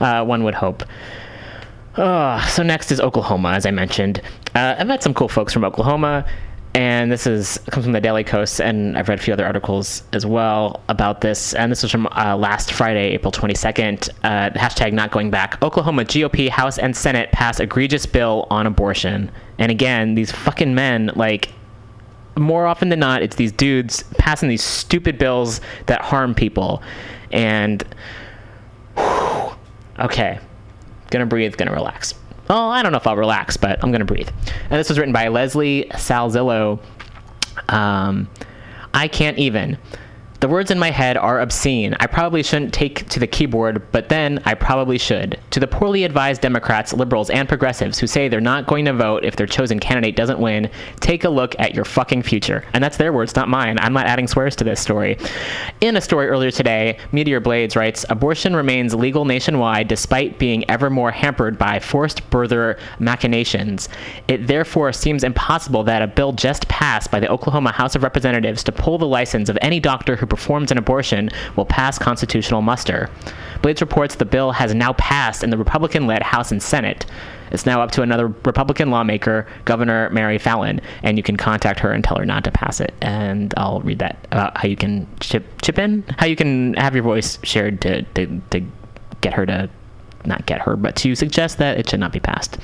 Uh, one would hope. Uh, so next is Oklahoma, as I mentioned. Uh, I've met some cool folks from Oklahoma, and this is comes from the Daily Kos, and I've read a few other articles as well about this. And this was from uh, last Friday, April 22nd. Uh, hashtag not going back. Oklahoma GOP House and Senate pass egregious bill on abortion. And again, these fucking men, like, more often than not, it's these dudes passing these stupid bills that harm people. And okay, gonna breathe, gonna relax. Well, I don't know if I'll relax, but I'm gonna breathe. And this was written by Leslie Salzillo. Um, I can't even. The words in my head are obscene. I probably shouldn't take to the keyboard, but then I probably should. To the poorly advised Democrats, liberals, and progressives who say they're not going to vote if their chosen candidate doesn't win, take a look at your fucking future. And that's their words, not mine. I'm not adding swears to this story. In a story earlier today, Meteor Blades writes Abortion remains legal nationwide despite being ever more hampered by forced birther machinations. It therefore seems impossible that a bill just passed by the Oklahoma House of Representatives to pull the license of any doctor who performs an abortion will pass constitutional muster. Blades reports the bill has now passed in the Republican led House and Senate. It's now up to another Republican lawmaker, Governor Mary Fallin, and you can contact her and tell her not to pass it. And I'll read that about how you can chip chip in, how you can have your voice shared to to, to get her to not get her, but to suggest that it should not be passed.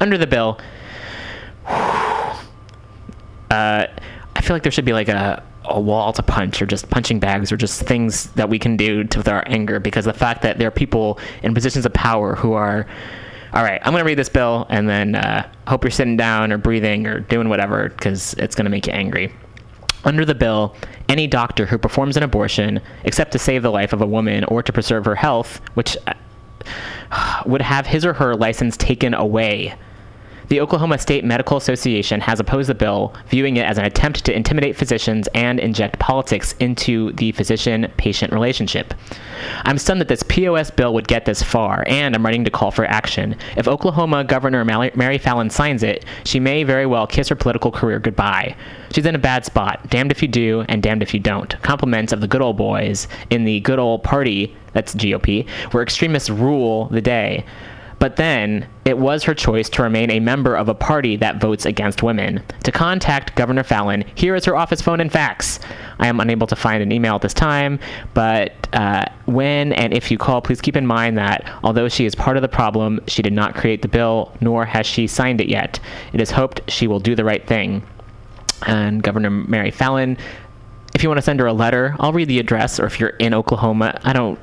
Under the bill, uh, I feel like there should be like a a wall to punch or just punching bags or just things that we can do to, with our anger because the fact that there are people in positions of power who are all right i'm going to read this bill and then uh, hope you're sitting down or breathing or doing whatever because it's going to make you angry under the bill, any doctor who performs an abortion, except to save the life of a woman or to preserve her health, which uh, would have his or her license taken away. The Oklahoma State Medical Association has opposed the bill, viewing it as an attempt to intimidate physicians and inject politics into the physician patient relationship. I'm stunned that this POS bill would get this far, and I'm ready to call for action. If Oklahoma Governor Mary Fallin signs it, she may very well kiss her political career goodbye. She's in a bad spot, damned if you do, and damned if you don't. Compliments of the good old boys in the good old party, that's GOP, where extremists rule the day. But then, it was her choice to remain a member of a party that votes against women. To contact Governor Fallin, here is her office phone and fax. I am unable to find an email at this time, but uh, when and if you call, please keep in mind that although she is part of the problem, she did not create the bill, nor has she signed it yet. It is hoped she will do the right thing. And Governor Mary Fallin if you want to send her a letter, I'll read the address. Or if you're in Oklahoma, I don't.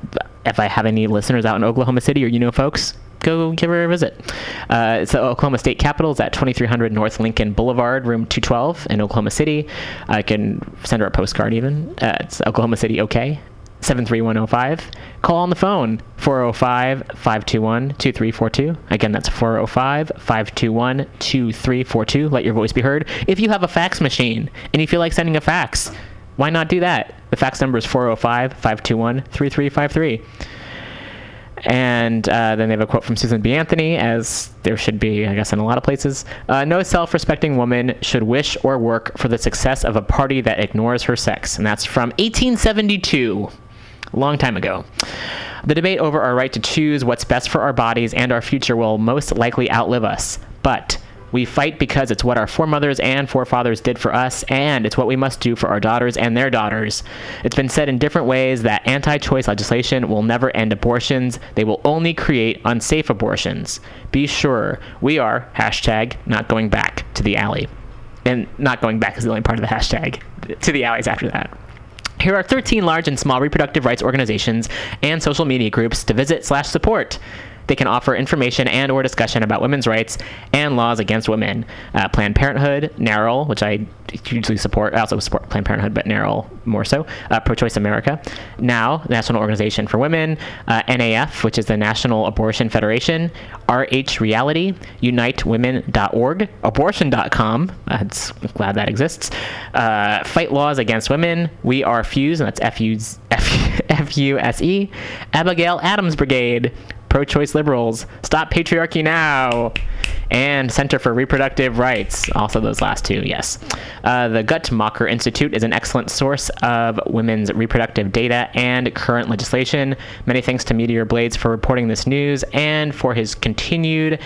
If I have any listeners out in Oklahoma City or you know folks, go give her a visit. Uh, it's the Oklahoma State Capitol. It's at 2300 North Lincoln Boulevard, room 212 in Oklahoma City. I can send her a postcard even. Uh, it's Oklahoma City OK. 73105. Call on the phone 405 521 2342. Again, that's 405 521 2342. Let your voice be heard. If you have a fax machine and you feel like sending a fax, why not do that? The fax number is 405 521 3353. And uh, then they have a quote from Susan B. Anthony, as there should be, I guess, in a lot of places. Uh, no self respecting woman should wish or work for the success of a party that ignores her sex. And that's from 1872, a long time ago. The debate over our right to choose what's best for our bodies and our future will most likely outlive us. But we fight because it's what our foremothers and forefathers did for us, and it's what we must do for our daughters and their daughters. It's been said in different ways that anti choice legislation will never end abortions, they will only create unsafe abortions. Be sure we are, hashtag, not going back to the alley. And not going back is the only part of the hashtag, to the alleys after that. Here are 13 large and small reproductive rights organizations and social media groups to visit slash support. They can offer information and or discussion about women's rights and laws against women. Uh, Planned Parenthood, NARAL, which I hugely support. I also support Planned Parenthood, but NARAL more so. Uh, Pro-Choice America. NOW, National Organization for Women. Uh, NAF, which is the National Abortion Federation. RH Reality. UniteWomen.org. Abortion.com. I'm glad that exists. Uh, Fight Laws Against Women. We Are Fuse, and that's F-U-S-E. Abigail Adams Brigade Pro Choice Liberals, Stop Patriarchy Now, and Center for Reproductive Rights. Also, those last two, yes. Uh, the Guttmacher Institute is an excellent source of women's reproductive data and current legislation. Many thanks to Meteor Blades for reporting this news and for his continued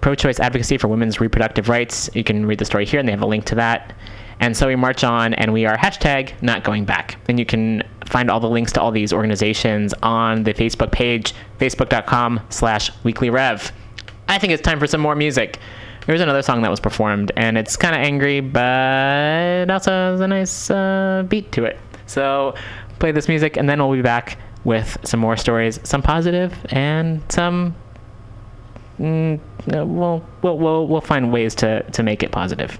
pro choice advocacy for women's reproductive rights. You can read the story here, and they have a link to that. And so we march on, and we are hashtag not going back. And you can find all the links to all these organizations on the Facebook page, facebook.com slash weeklyrev. I think it's time for some more music. Here's another song that was performed, and it's kind of angry, but also has a nice uh, beat to it. So play this music, and then we'll be back with some more stories, some positive and some. Mm, uh, we'll, we'll, we'll, we'll find ways to, to make it positive.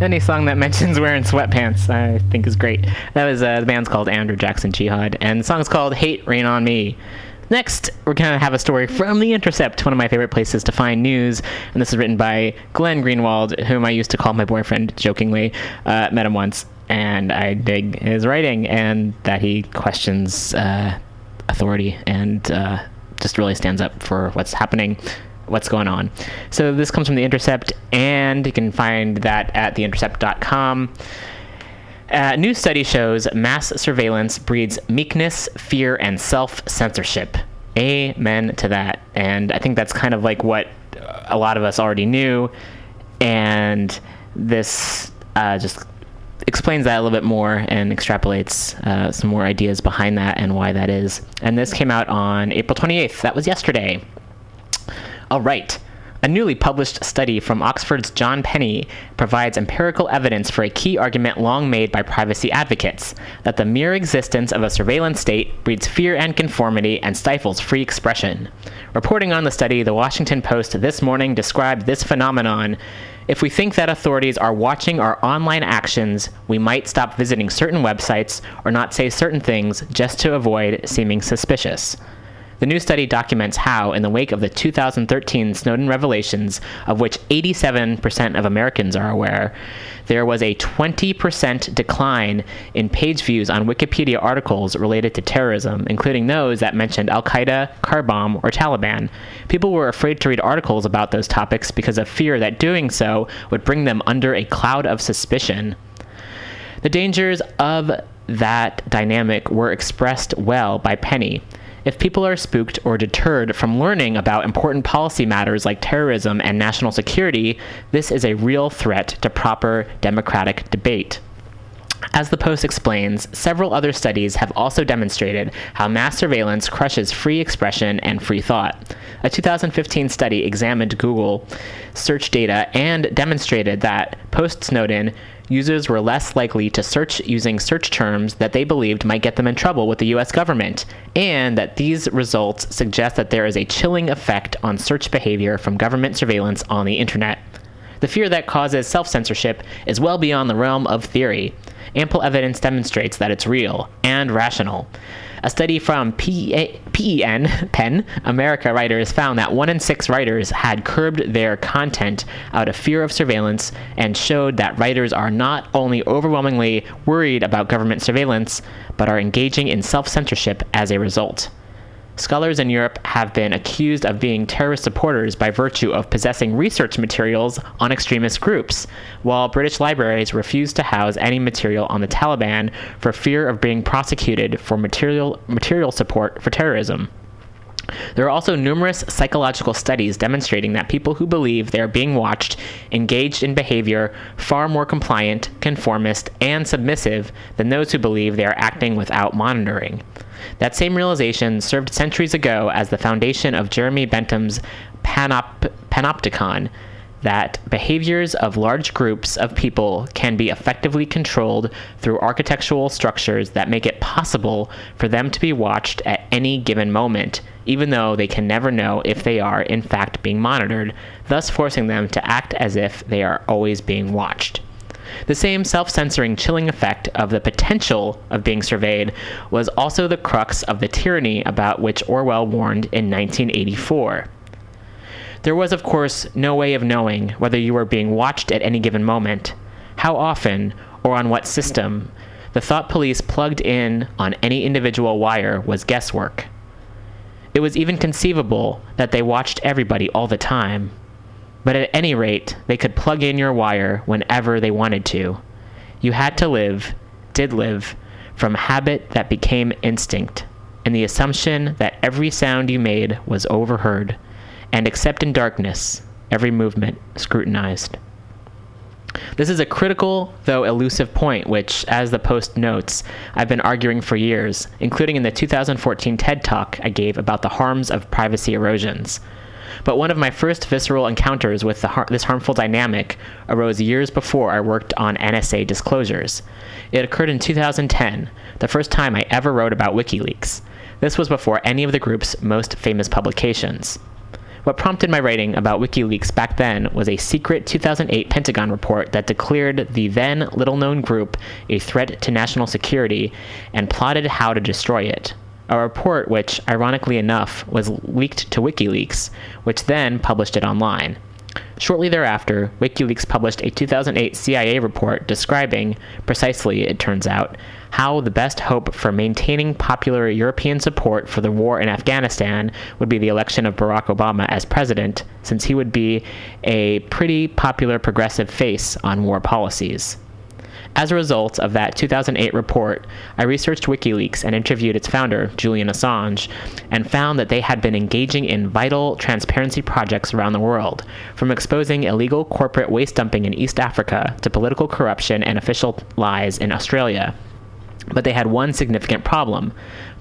Any song that mentions wearing sweatpants, I think is great. That was uh, the band's called Andrew Jackson Jihad, and the song's called "Hate Rain on Me." Next, we're gonna have a story from The Intercept, one of my favorite places to find news, and this is written by Glenn Greenwald, whom I used to call my boyfriend jokingly. Uh, met him once, and I dig his writing and that he questions uh, authority and uh, just really stands up for what's happening what's going on. So this comes from The Intercept, and you can find that at theintercept.com. Uh, new study shows mass surveillance breeds meekness, fear, and self censorship. Amen to that. And I think that's kind of like what uh, a lot of us already knew. And this uh, just explains that a little bit more and extrapolates uh, some more ideas behind that and why that is. And this came out on April 28th. That was yesterday. All right. A newly published study from Oxford's John Penney provides empirical evidence for a key argument long made by privacy advocates that the mere existence of a surveillance state breeds fear and conformity and stifles free expression. Reporting on the study, the Washington Post this morning described this phenomenon. If we think that authorities are watching our online actions, we might stop visiting certain websites or not say certain things just to avoid seeming suspicious. The new study documents how, in the wake of the 2013 Snowden revelations, of which 87% of Americans are aware, there was a 20% decline in page views on Wikipedia articles related to terrorism, including those that mentioned Al Qaeda, car bomb, or Taliban. People were afraid to read articles about those topics because of fear that doing so would bring them under a cloud of suspicion. The dangers of that dynamic were expressed well by Penney. If people are spooked or deterred from learning about important policy matters like terrorism and national security, this is a real threat to proper democratic debate. As the Post explains, several other studies have also demonstrated how mass surveillance crushes free expression and free thought. A 2015 study examined Google search data and demonstrated that post Snowden, users were less likely to search using search terms that they believed might get them in trouble with the US government, and that these results suggest that there is a chilling effect on search behavior from government surveillance on the internet. The fear that causes self censorship is well beyond the realm of theory ample evidence demonstrates that it's real and rational. A study from PEN, America writers found that one in six writers had curbed their content out of fear of surveillance and showed that writers are not only overwhelmingly worried about government surveillance, but are engaging in self censorship as a result. Scholars in Europe have been accused of being terrorist supporters by virtue of possessing research materials on extremist groups, while British libraries refuse to house any material on the Taliban for fear of being prosecuted for material, material support for terrorism. There are also numerous psychological studies demonstrating that people who believe they are being watched engaged in behavior far more compliant, conformist, and submissive than those who believe they are acting without monitoring. That same realization served centuries ago as the foundation of Jeremy Bentham's panop- panopticon that behaviors of large groups of people can be effectively controlled through architectural structures that make it possible for them to be watched at any given moment, even though they can never know if they are in fact being monitored, thus forcing them to act as if they are always being watched. The same self censoring chilling effect of the potential of being surveyed was also the crux of the tyranny about which Orwell warned in 1984. There was, of course, no way of knowing whether you were being watched at any given moment, how often, or on what system. The thought police plugged in on any individual wire was guesswork. It was even conceivable that they watched everybody all the time. But at any rate, they could plug in your wire whenever they wanted to. You had to live, did live, from habit that became instinct, and the assumption that every sound you made was overheard, and except in darkness, every movement scrutinized. This is a critical, though elusive point, which, as the Post notes, I've been arguing for years, including in the 2014 TED Talk I gave about the harms of privacy erosions. But one of my first visceral encounters with har- this harmful dynamic arose years before I worked on NSA disclosures. It occurred in 2010, the first time I ever wrote about WikiLeaks. This was before any of the group's most famous publications. What prompted my writing about WikiLeaks back then was a secret 2008 Pentagon report that declared the then little known group a threat to national security and plotted how to destroy it a report which, ironically enough, was leaked to WikiLeaks, which then published it online. Shortly thereafter, WikiLeaks published a 2008 CIA report describing, precisely it turns out, how the best hope for maintaining popular European support for the war in Afghanistan would be the election of Barack Obama as president, since he would be a pretty popular progressive face on war policies. As a result of that 2008 report, I researched WikiLeaks and interviewed its founder, Julian Assange, and found that they had been engaging in vital transparency projects around the world, from exposing illegal corporate waste dumping in East Africa to political corruption and official lies in Australia. But they had one significant problem.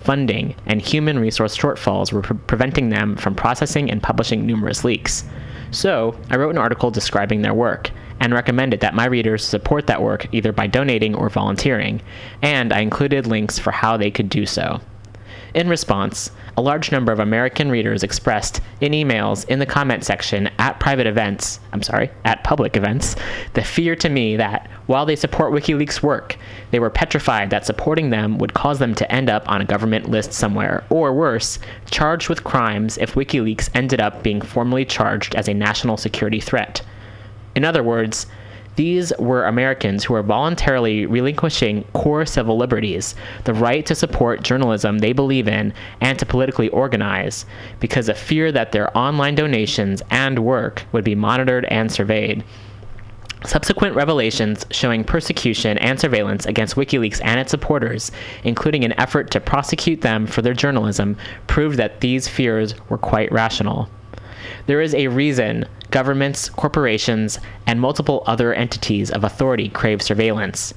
Funding and human resource shortfalls were pre- preventing them from processing and publishing numerous leaks. So, I wrote an article describing their work and recommended that my readers support that work either by donating or volunteering, and I included links for how they could do so. In response, a large number of American readers expressed in emails in the comment section at private events, I'm sorry, at public events, the fear to me that while they support WikiLeaks' work, they were petrified that supporting them would cause them to end up on a government list somewhere, or worse, charged with crimes if WikiLeaks ended up being formally charged as a national security threat. In other words, these were Americans who were voluntarily relinquishing core civil liberties, the right to support journalism they believe in and to politically organize, because of fear that their online donations and work would be monitored and surveyed. Subsequent revelations showing persecution and surveillance against WikiLeaks and its supporters, including an effort to prosecute them for their journalism, proved that these fears were quite rational. There is a reason governments, corporations, and multiple other entities of authority crave surveillance.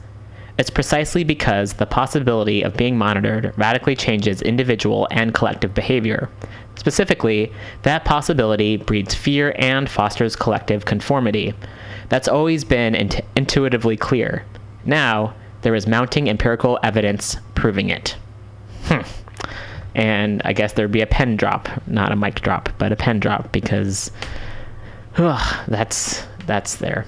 it's precisely because the possibility of being monitored radically changes individual and collective behavior. Specifically, that possibility breeds fear and fosters collective conformity. That's always been int- intuitively clear. Now, there is mounting empirical evidence proving it. Hmm. And I guess there'd be a pen drop, not a mic drop, but a pen drop because ugh, that's that's there.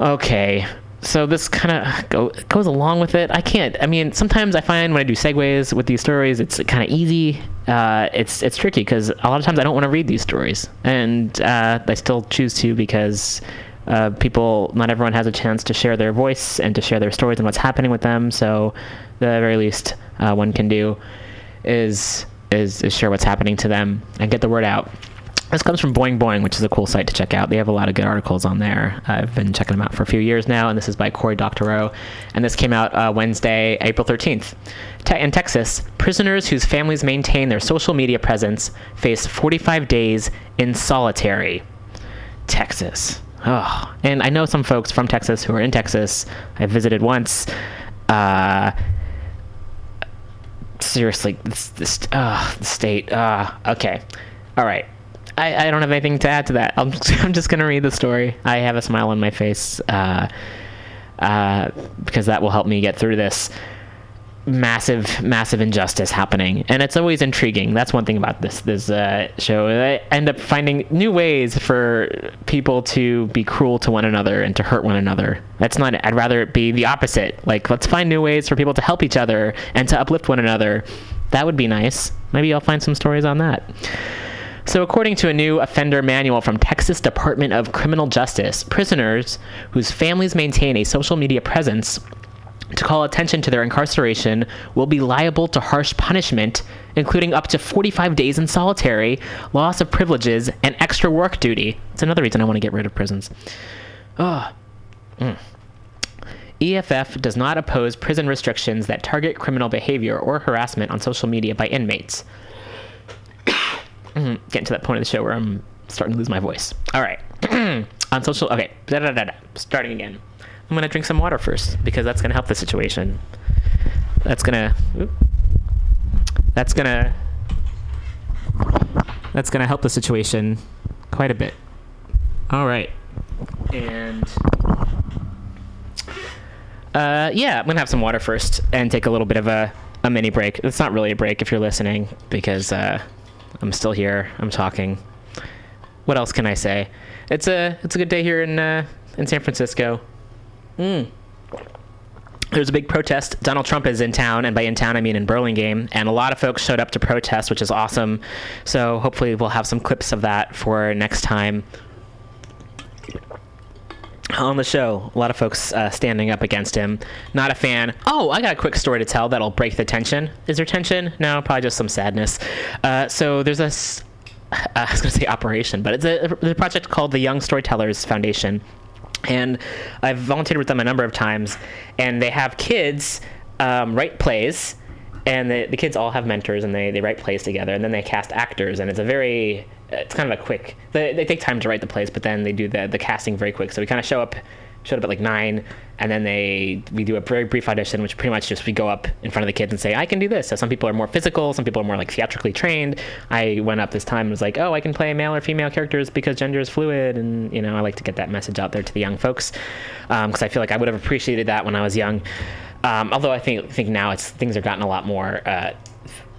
Okay, so this kind of go, goes along with it. I can't. I mean, sometimes I find when I do segues with these stories, it's kind of easy. Uh, it's it's tricky because a lot of times I don't want to read these stories, and uh, I still choose to because uh, people, not everyone has a chance to share their voice and to share their stories and what's happening with them. So, the very least uh, one can do is, is is share what's happening to them and get the word out. This comes from Boing Boing, which is a cool site to check out. They have a lot of good articles on there. I've been checking them out for a few years now, and this is by Cory Doctorow. And this came out uh, Wednesday, April 13th. Te- in Texas, prisoners whose families maintain their social media presence face 45 days in solitary. Texas. Oh, and I know some folks from Texas who are in Texas. I visited once. Uh, seriously, this, this uh, the state. Uh, okay, all right. I, I don't have anything to add to that. I'm I'm just gonna read the story. I have a smile on my face uh, uh, because that will help me get through this massive, massive injustice happening, and it's always intriguing. That's one thing about this this uh, show. I end up finding new ways for people to be cruel to one another and to hurt one another. That's not. I'd rather it be the opposite. Like, let's find new ways for people to help each other and to uplift one another. That would be nice. Maybe I'll find some stories on that. So, according to a new offender manual from Texas Department of Criminal Justice, prisoners whose families maintain a social media presence to call attention to their incarceration will be liable to harsh punishment, including up to 45 days in solitary, loss of privileges, and extra work duty. It's another reason I want to get rid of prisons. Oh. Mm. EFF does not oppose prison restrictions that target criminal behavior or harassment on social media by inmates. Mm, Getting to that point of the show where I'm starting to lose my voice. All right. on social. Okay. Da, da, da. Starting again. I'm gonna drink some water first because that's gonna help the situation. That's gonna. That's gonna. That's gonna help the situation quite a bit. All right. And. Uh, yeah, I'm gonna have some water first and take a little bit of a, a mini break. It's not really a break if you're listening because uh, I'm still here. I'm talking. What else can I say? It's a it's a good day here in uh, in San Francisco. Mm. There's a big protest. Donald Trump is in town, and by in town I mean in Burlingame, and a lot of folks showed up to protest, which is awesome. So hopefully we'll have some clips of that for next time on the show. A lot of folks uh, standing up against him. Not a fan. Oh, I got a quick story to tell that'll break the tension. Is there tension? No, probably just some sadness. Uh, so there's a. I was going to say operation, but it's a, a project called the Young Storytellers Foundation and I've volunteered with them a number of times, and they have kids um, write plays, and the, the kids all have mentors, and they, they write plays together, and then they cast actors, and it's a very it's kind of a quick. They, they take time to write the plays, but then they do the the casting very quick. So we kind of show up. Showed up at like nine, and then they we do a very brief audition, which pretty much just we go up in front of the kids and say, "I can do this." So some people are more physical, some people are more like theatrically trained. I went up this time and was like, "Oh, I can play male or female characters because gender is fluid," and you know I like to get that message out there to the young folks because I feel like I would have appreciated that when I was young. Um, although I think think now it's things have gotten a lot more. Uh,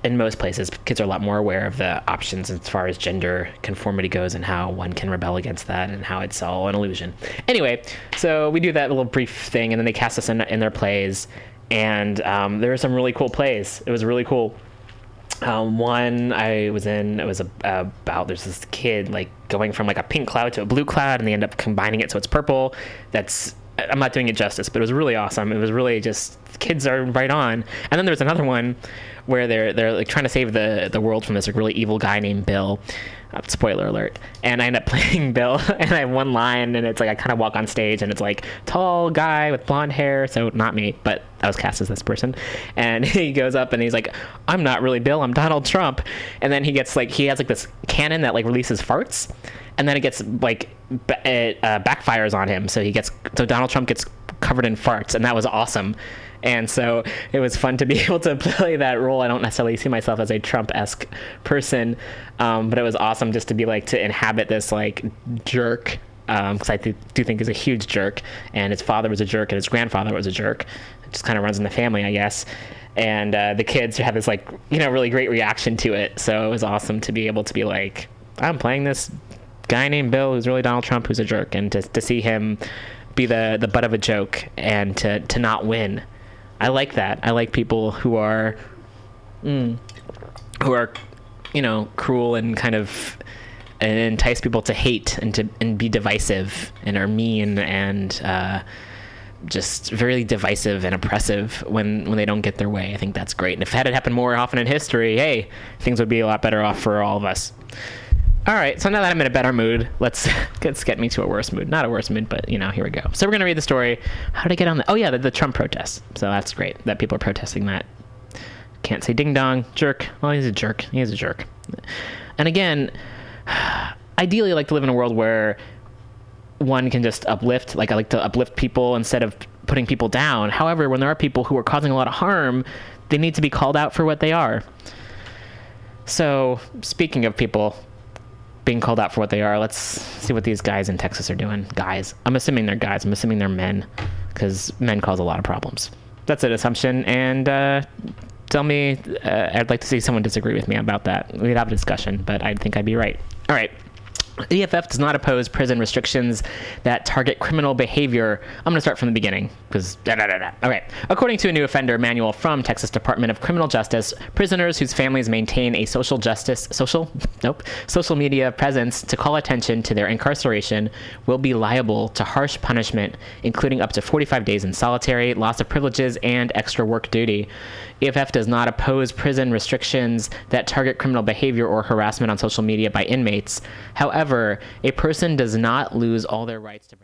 in most places, kids are a lot more aware of the options as far as gender conformity goes and how one can rebel against that and how it's all an illusion. Anyway, so we do that little brief thing, and then they cast us in, in their plays, and um, there were some really cool plays. It was really cool. Um, one I was in, it was a, about there's this kid like going from like a pink cloud to a blue cloud, and they end up combining it so it's purple. That's I'm not doing it justice, but it was really awesome. It was really just kids are right on. And then there's another one where they're they're like trying to save the the world from this like really evil guy named Bill. Uh, spoiler alert. And I end up playing Bill, and I have one line, and it's like I kind of walk on stage, and it's like tall guy with blonde hair. So not me, but I was cast as this person. And he goes up and he's like, "I'm not really Bill. I'm Donald Trump." And then he gets like he has like this cannon that like releases farts, and then it gets like it uh, backfires on him. So he gets so Donald Trump gets covered in farts, and that was awesome. And so it was fun to be able to play that role. I don't necessarily see myself as a Trump-esque person, um, but it was awesome just to be like to inhabit this like jerk because I th- do think he's a huge jerk, and his father was a jerk, and his grandfather was a jerk. It just kind of runs in the family, I guess. And uh, the kids have this like you know really great reaction to it, so it was awesome to be able to be like, I'm playing this guy named Bill who's really Donald Trump who's a jerk, and to to see him be the the butt of a joke and to to not win. I like that. I like people who are mm, who are you know cruel and kind of and entice people to hate and to and be divisive and are mean and uh, just very divisive and oppressive when when they don't get their way. I think that's great. And if that had happened more often in history, hey, things would be a lot better off for all of us. All right, so now that I'm in a better mood, let's let's get me to a worse mood. Not a worse mood, but you know, here we go. So we're gonna read the story. How did I get on the? Oh yeah, the, the Trump protests. So that's great that people are protesting that. Can't say ding dong jerk. Well, he's a jerk. He is a jerk. And again, ideally, I like to live in a world where one can just uplift. Like I like to uplift people instead of putting people down. However, when there are people who are causing a lot of harm, they need to be called out for what they are. So speaking of people being called out for what they are, let's see what these guys in Texas are doing. Guys, I'm assuming they're guys. I'm assuming they're men, because men cause a lot of problems. That's an assumption, and uh, tell me. Uh, I'd like to see someone disagree with me about that. We'd have a discussion, but I think I'd be right. All right. The EFF does not oppose prison restrictions that target criminal behavior. I'm going to start from the beginning because. Okay. According to a new offender manual from Texas Department of Criminal Justice, prisoners whose families maintain a social justice, social, nope, social media presence to call attention to their incarceration will be liable to harsh punishment, including up to 45 days in solitary, loss of privileges, and extra work duty. EFF does not oppose prison restrictions that target criminal behavior or harassment on social media by inmates. However, a person does not lose all their rights to.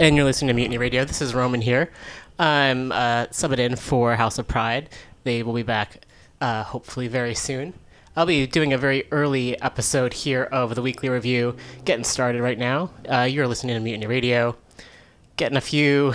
And you're listening to Mutiny Radio. This is Roman here. I'm uh, subbing in for House of Pride. They will be back uh, hopefully very soon. I'll be doing a very early episode here of the weekly review, getting started right now. Uh, you're listening to Mutiny Radio, getting a few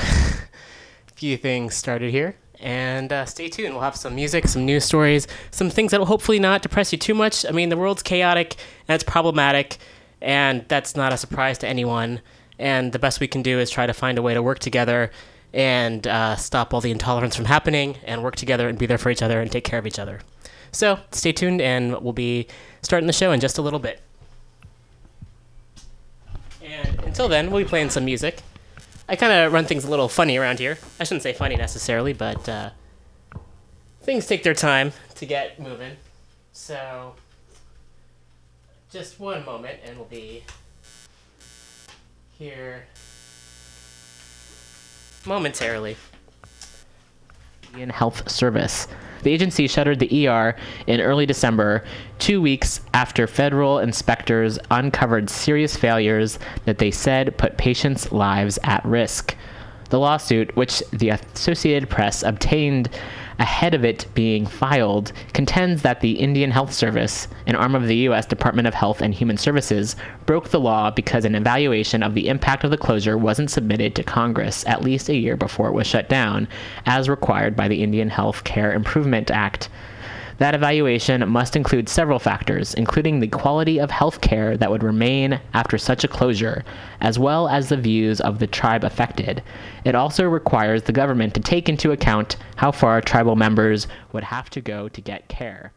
few things started here. And uh, stay tuned. We'll have some music, some news stories, some things that will hopefully not depress you too much. I mean, the world's chaotic and it's problematic, and that's not a surprise to anyone. And the best we can do is try to find a way to work together and uh, stop all the intolerance from happening and work together and be there for each other and take care of each other. So stay tuned, and we'll be starting the show in just a little bit. And until then, we'll be playing some music. I kind of run things a little funny around here. I shouldn't say funny necessarily, but uh, things take their time to get moving. So, just one moment, and we'll be here momentarily. Indian Health Service. The agency shuttered the ER in early December, two weeks after federal inspectors uncovered serious failures that they said put patients' lives at risk. The lawsuit, which the Associated Press obtained ahead of it being filed, contends that the Indian Health Service, an arm of the U.S. Department of Health and Human Services, broke the law because an evaluation of the impact of the closure wasn't submitted to Congress at least a year before it was shut down, as required by the Indian Health Care Improvement Act. That evaluation must include several factors, including the quality of health care that would remain after such a closure, as well as the views of the tribe affected. It also requires the government to take into account how far tribal members would have to go to get care.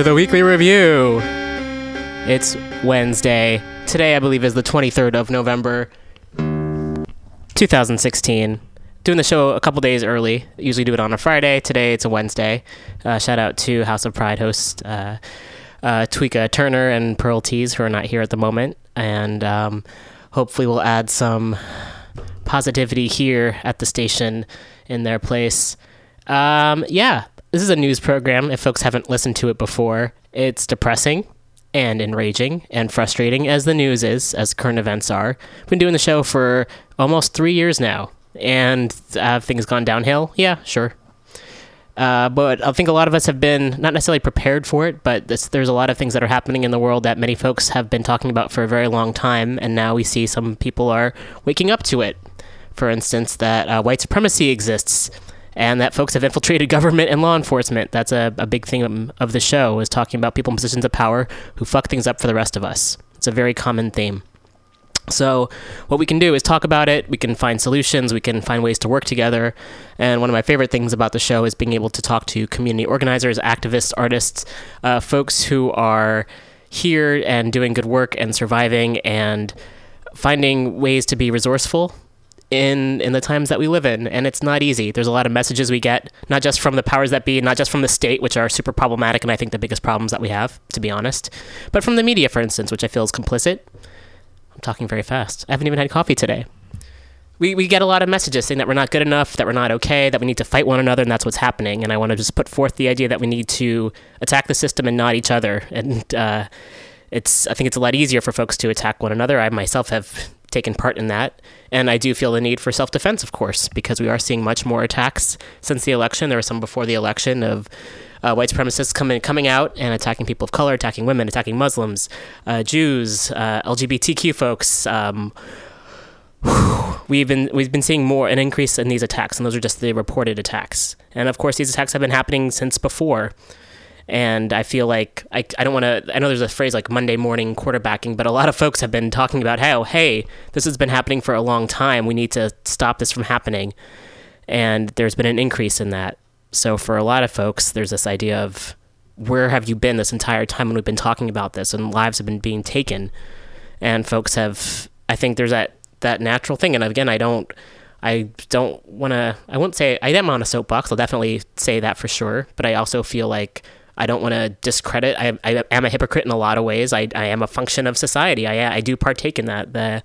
To the weekly review. It's Wednesday. Today, I believe, is the 23rd of November, 2016. Doing the show a couple days early. Usually do it on a Friday. Today, it's a Wednesday. Uh, shout out to House of Pride host uh, uh, Tweeka Turner and Pearl Tees, who are not here at the moment. And um, hopefully, we'll add some positivity here at the station in their place. Um, yeah, this is a news program. If folks haven't listened to it before, it's depressing and enraging and frustrating as the news is, as current events are. I've been doing the show for almost three years now, and have things gone downhill? Yeah, sure. Uh, but I think a lot of us have been not necessarily prepared for it, but this, there's a lot of things that are happening in the world that many folks have been talking about for a very long time, and now we see some people are waking up to it. For instance, that uh, white supremacy exists, and that folks have infiltrated government and law enforcement. That's a, a big theme of the show is talking about people in positions of power who fuck things up for the rest of us. It's a very common theme. So, what we can do is talk about it. We can find solutions. We can find ways to work together. And one of my favorite things about the show is being able to talk to community organizers, activists, artists, uh, folks who are here and doing good work and surviving and finding ways to be resourceful in in the times that we live in and it's not easy there's a lot of messages we get not just from the powers that be not just from the state which are super problematic and i think the biggest problems that we have to be honest but from the media for instance which i feel is complicit I'm talking very fast. I haven't even had coffee today. We, we get a lot of messages saying that we're not good enough, that we're not okay, that we need to fight one another, and that's what's happening. And I want to just put forth the idea that we need to attack the system and not each other. And uh, it's I think it's a lot easier for folks to attack one another. I myself have taken part in that, and I do feel the need for self defense, of course, because we are seeing much more attacks since the election. There were some before the election of uh, white supremacists coming coming out and attacking people of color, attacking women, attacking Muslims, uh, Jews, uh, LGBTQ folks. Um, we've been we've been seeing more an increase in these attacks, and those are just the reported attacks. And of course, these attacks have been happening since before. And I feel like I, I don't want to. I know there's a phrase like Monday morning quarterbacking, but a lot of folks have been talking about how, hey, this has been happening for a long time. We need to stop this from happening. And there's been an increase in that. So for a lot of folks, there's this idea of where have you been this entire time when we've been talking about this and lives have been being taken, and folks have. I think there's that that natural thing, and again, I don't. I don't want to. I won't say I am on a soapbox. I'll definitely say that for sure. But I also feel like I don't want to discredit. I, I am a hypocrite in a lot of ways. I, I am a function of society. I, I do partake in that. The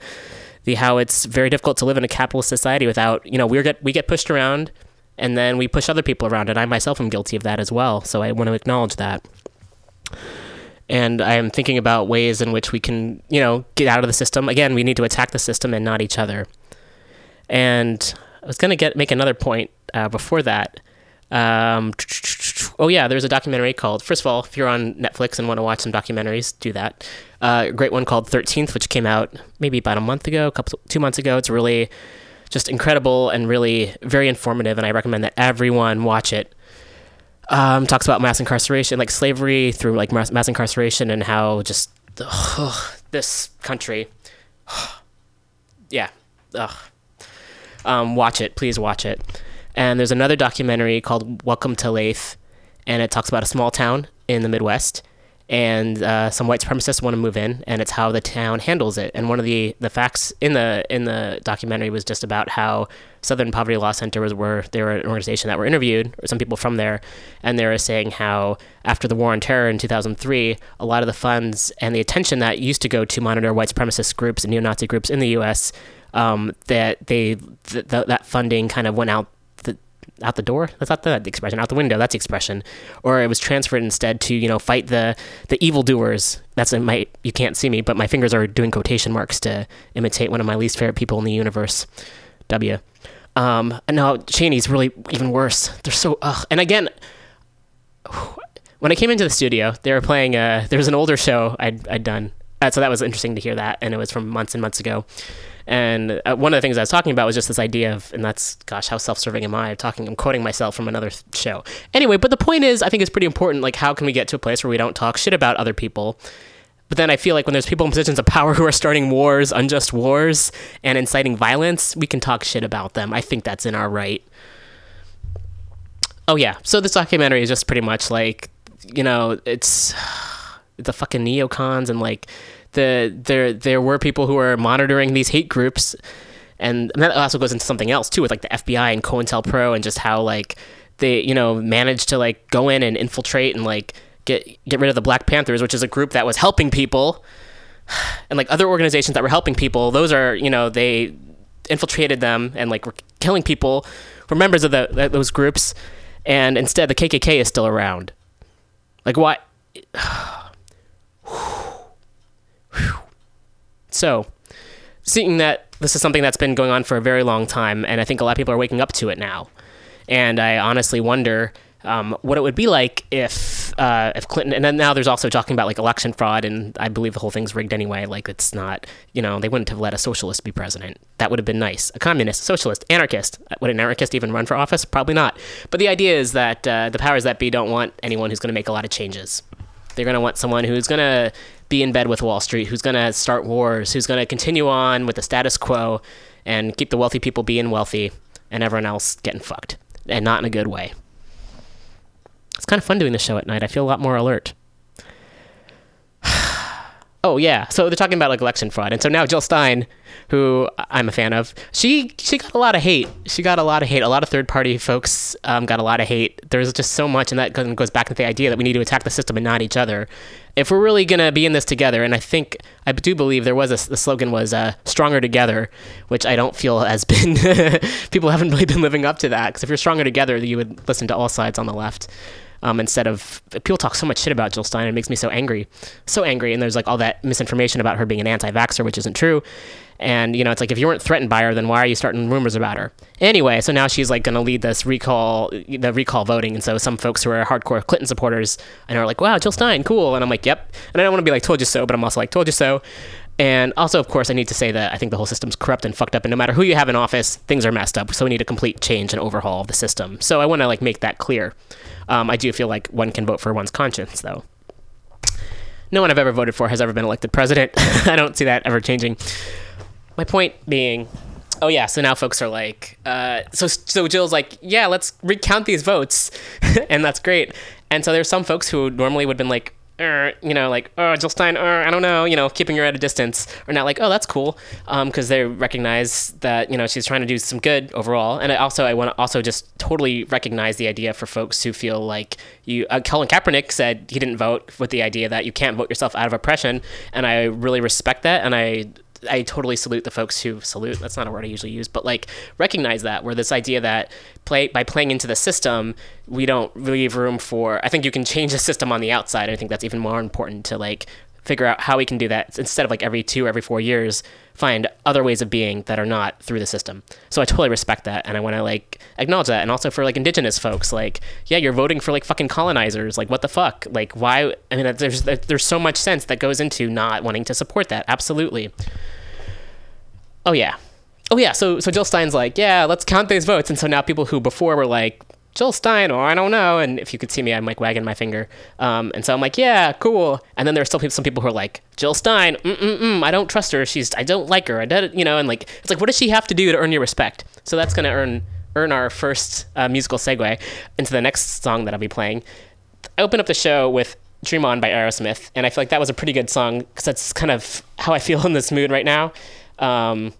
the how it's very difficult to live in a capitalist society without you know we get we get pushed around and then we push other people around and i myself am guilty of that as well so i want to acknowledge that and i am thinking about ways in which we can you know get out of the system again we need to attack the system and not each other and i was going to get make another point uh, before that um, oh yeah there's a documentary called first of all if you're on netflix and want to watch some documentaries do that uh, a great one called 13th which came out maybe about a month ago a couple two months ago it's really just incredible and really very informative, and I recommend that everyone watch it. Um, talks about mass incarceration, like slavery through like mass, mass incarceration, and how just ugh, this country, yeah, ugh. Um, watch it, please watch it. And there's another documentary called Welcome to Leith, and it talks about a small town in the Midwest and uh, some white supremacists want to move in, and it's how the town handles it. And one of the, the facts in the in the documentary was just about how Southern Poverty Law Center was where they were an organization that were interviewed, or some people from there, and they were saying how after the war on terror in 2003, a lot of the funds and the attention that used to go to monitor white supremacist groups and neo-Nazi groups in the U.S. Um, that they th- th- that funding kind of went out out the door. That's not the, expression. Out the window. That's the expression. Or it was transferred instead to you know fight the the evildoers. That's in my. You can't see me, but my fingers are doing quotation marks to imitate one of my least favorite people in the universe. W. Um, and now Cheney's really even worse. They're so ugh. And again, when I came into the studio, they were playing. Uh, there was an older show I'd I'd done. Uh, so that was interesting to hear that, and it was from months and months ago. And uh, one of the things I was talking about was just this idea of, and that's, gosh, how self-serving am I? I'm talking, I'm quoting myself from another show. Anyway, but the point is, I think it's pretty important. Like, how can we get to a place where we don't talk shit about other people? But then I feel like when there's people in positions of power who are starting wars, unjust wars, and inciting violence, we can talk shit about them. I think that's in our right. Oh yeah, so this documentary is just pretty much like, you know, it's the fucking neocons and like the there there were people who were monitoring these hate groups, and that also goes into something else too, with like the FBI and COINTELPRO and just how like they you know managed to like go in and infiltrate and like get get rid of the Black Panthers, which is a group that was helping people, and like other organizations that were helping people. Those are you know they infiltrated them and like were killing people, were members of the, those groups, and instead the KKK is still around. Like why? So, seeing that this is something that's been going on for a very long time, and I think a lot of people are waking up to it now. And I honestly wonder um, what it would be like if uh, if Clinton, and then now there's also talking about like election fraud, and I believe the whole thing's rigged anyway. Like it's not, you know, they wouldn't have let a socialist be president. That would have been nice. A communist, socialist, anarchist. Would an anarchist even run for office? Probably not. But the idea is that uh, the powers that be don't want anyone who's going to make a lot of changes. They're going to want someone who's going to be in bed with Wall Street, who's going to start wars, who's going to continue on with the status quo and keep the wealthy people being wealthy and everyone else getting fucked. And not in a good way. It's kind of fun doing the show at night. I feel a lot more alert. oh yeah, so they're talking about like election fraud, and so now Jill Stein, who I'm a fan of, she she got a lot of hate. She got a lot of hate. A lot of third party folks um, got a lot of hate. There's just so much, and that goes- goes back to the idea that we need to attack the system and not each other. If we're really gonna be in this together, and I think I do believe there was a the slogan was uh, "stronger together," which I don't feel has been people haven't really been living up to that. Because if you're stronger together, you would listen to all sides on the left um, instead of people talk so much shit about Jill Stein. It makes me so angry, so angry. And there's like all that misinformation about her being an anti-vaxxer, which isn't true. And you know, it's like if you weren't threatened by her, then why are you starting rumors about her? Anyway, so now she's like going to lead this recall, the recall voting. And so some folks who are hardcore Clinton supporters and are like, "Wow, Jill Stein, cool." And I'm like, "Yep." And I don't want to be like, "Told you so," but I'm also like, "Told you so." And also, of course, I need to say that I think the whole system's corrupt and fucked up, and no matter who you have in office, things are messed up. So we need a complete change and overhaul of the system. So I want to like make that clear. Um, I do feel like one can vote for one's conscience, though. No one I've ever voted for has ever been elected president. I don't see that ever changing. My point being, oh yeah, so now folks are like, uh, so so Jill's like, yeah, let's recount these votes, and that's great. And so there's some folks who normally would have been like, er, you know, like, oh, Jill Stein, er, I don't know, you know, keeping her at a distance, or not like, oh, that's cool, because they recognize that you know she's trying to do some good overall. And I also, I want to also just totally recognize the idea for folks who feel like you. Uh, Colin Kaepernick said he didn't vote with the idea that you can't vote yourself out of oppression, and I really respect that, and I I totally salute the folks who salute. That's not a word I usually use, but like recognize that where this idea that play by playing into the system, we don't leave room for. I think you can change the system on the outside. I think that's even more important to like figure out how we can do that instead of like every two, every four years, find other ways of being that are not through the system. So I totally respect that, and I want to like acknowledge that, and also for like indigenous folks, like yeah, you're voting for like fucking colonizers, like what the fuck, like why? I mean, there's there's so much sense that goes into not wanting to support that. Absolutely. Oh yeah. Oh yeah. So so Jill Stein's like, yeah, let's count these votes, and so now people who before were like. Jill Stein, or I don't know. And if you could see me, I'm like wagging my finger. Um, and so I'm like, yeah, cool. And then there's still some people who are like, Jill Stein, mm mm mm, I don't trust her. She's, I don't like her. I don't, you know, and like, it's like, what does she have to do to earn your respect? So that's gonna earn earn our first uh, musical segue into the next song that I'll be playing. I open up the show with Dream On by Aerosmith, and I feel like that was a pretty good song because that's kind of how I feel in this mood right now. Um,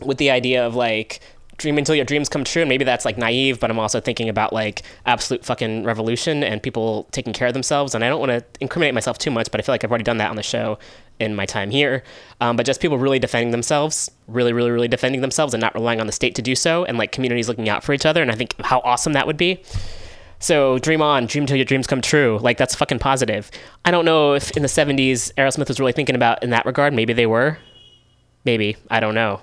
with the idea of like dream until your dreams come true and maybe that's like naive but i'm also thinking about like absolute fucking revolution and people taking care of themselves and i don't want to incriminate myself too much but i feel like i've already done that on the show in my time here um, but just people really defending themselves really really really defending themselves and not relying on the state to do so and like communities looking out for each other and i think how awesome that would be so dream on, dream till your dreams come true. Like that's fucking positive. I don't know if in the 70s Aerosmith was really thinking about in that regard. Maybe they were. Maybe I don't know.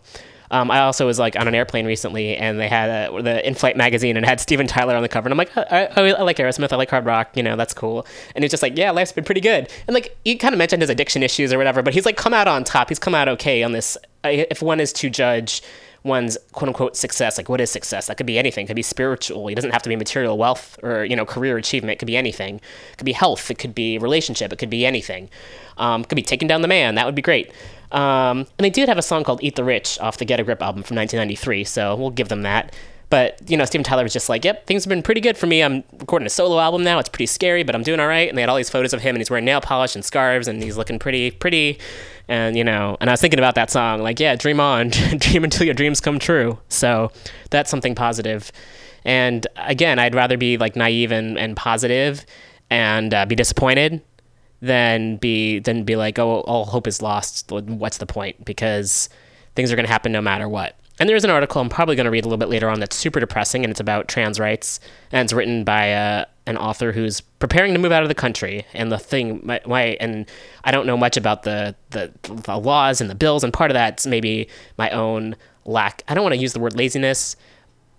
Um, I also was like on an airplane recently, and they had a, the in-flight magazine and had Steven Tyler on the cover, and I'm like, I, I, I like Aerosmith, I like hard rock, you know, that's cool. And he's just like, yeah, life's been pretty good. And like he kind of mentioned his addiction issues or whatever, but he's like come out on top. He's come out okay on this. If one is to judge one's quote unquote success, like what is success? That could be anything. It could be spiritual. It doesn't have to be material wealth or you know career achievement. It could be anything. It could be health. It could be relationship. It could be anything. Um, could be taking down the man. That would be great. Um, and they did have a song called "Eat the Rich" off the Get a Grip album from 1993, so we'll give them that. But you know, Steven Tyler was just like, "Yep, things have been pretty good for me. I'm recording a solo album now. It's pretty scary, but I'm doing all right." And they had all these photos of him, and he's wearing nail polish and scarves, and he's looking pretty, pretty. And you know, and I was thinking about that song, like, yeah, dream on, dream until your dreams come true. So that's something positive. And again, I'd rather be like naive and, and positive and uh, be disappointed than be than be like, oh, all hope is lost. What's the point? Because things are going to happen no matter what. And there's an article I'm probably going to read a little bit later on that's super depressing, and it's about trans rights, and it's written by uh, an author who's preparing to move out of the country. And the thing, my, my and I don't know much about the, the the laws and the bills, and part of that's maybe my own lack. I don't want to use the word laziness,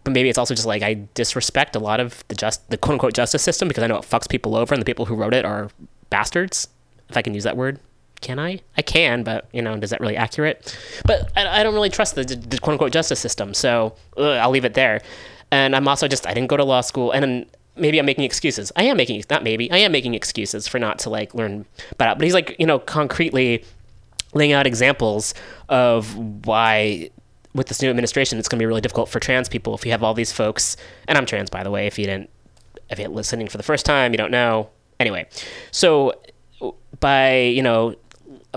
but maybe it's also just like I disrespect a lot of the just the quote unquote justice system because I know it fucks people over, and the people who wrote it are bastards, if I can use that word. Can I? I can, but you know, is that really accurate? But I, I don't really trust the, the quote unquote justice system, so ugh, I'll leave it there. And I'm also just I didn't go to law school, and then maybe I'm making excuses. I am making not maybe I am making excuses for not to like learn. But but he's like you know concretely laying out examples of why with this new administration it's going to be really difficult for trans people if you have all these folks and i'm trans by the way if you didn't if you're listening for the first time you don't know anyway so by you know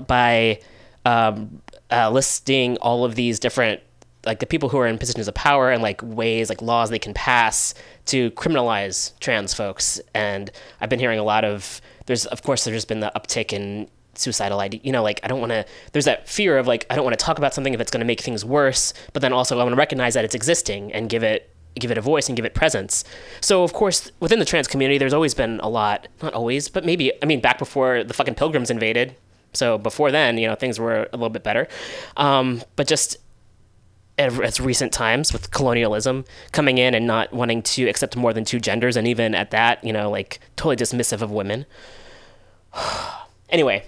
by um, uh, listing all of these different like the people who are in positions of power and like ways like laws they can pass to criminalize trans folks. And i've been hearing a lot of there's of course there's been the uptick in suicidal idea you know like i don't want to there's that fear of like i don't want to talk about something if it's going to make things worse but then also i want to recognize that it's existing and give it give it a voice and give it presence. So of course within the trans community there's always been a lot not always but maybe i mean back before the fucking pilgrims invaded so before then you know things were a little bit better. Um, but just as recent times with colonialism coming in and not wanting to accept more than two genders and even at that you know like totally dismissive of women. Anyway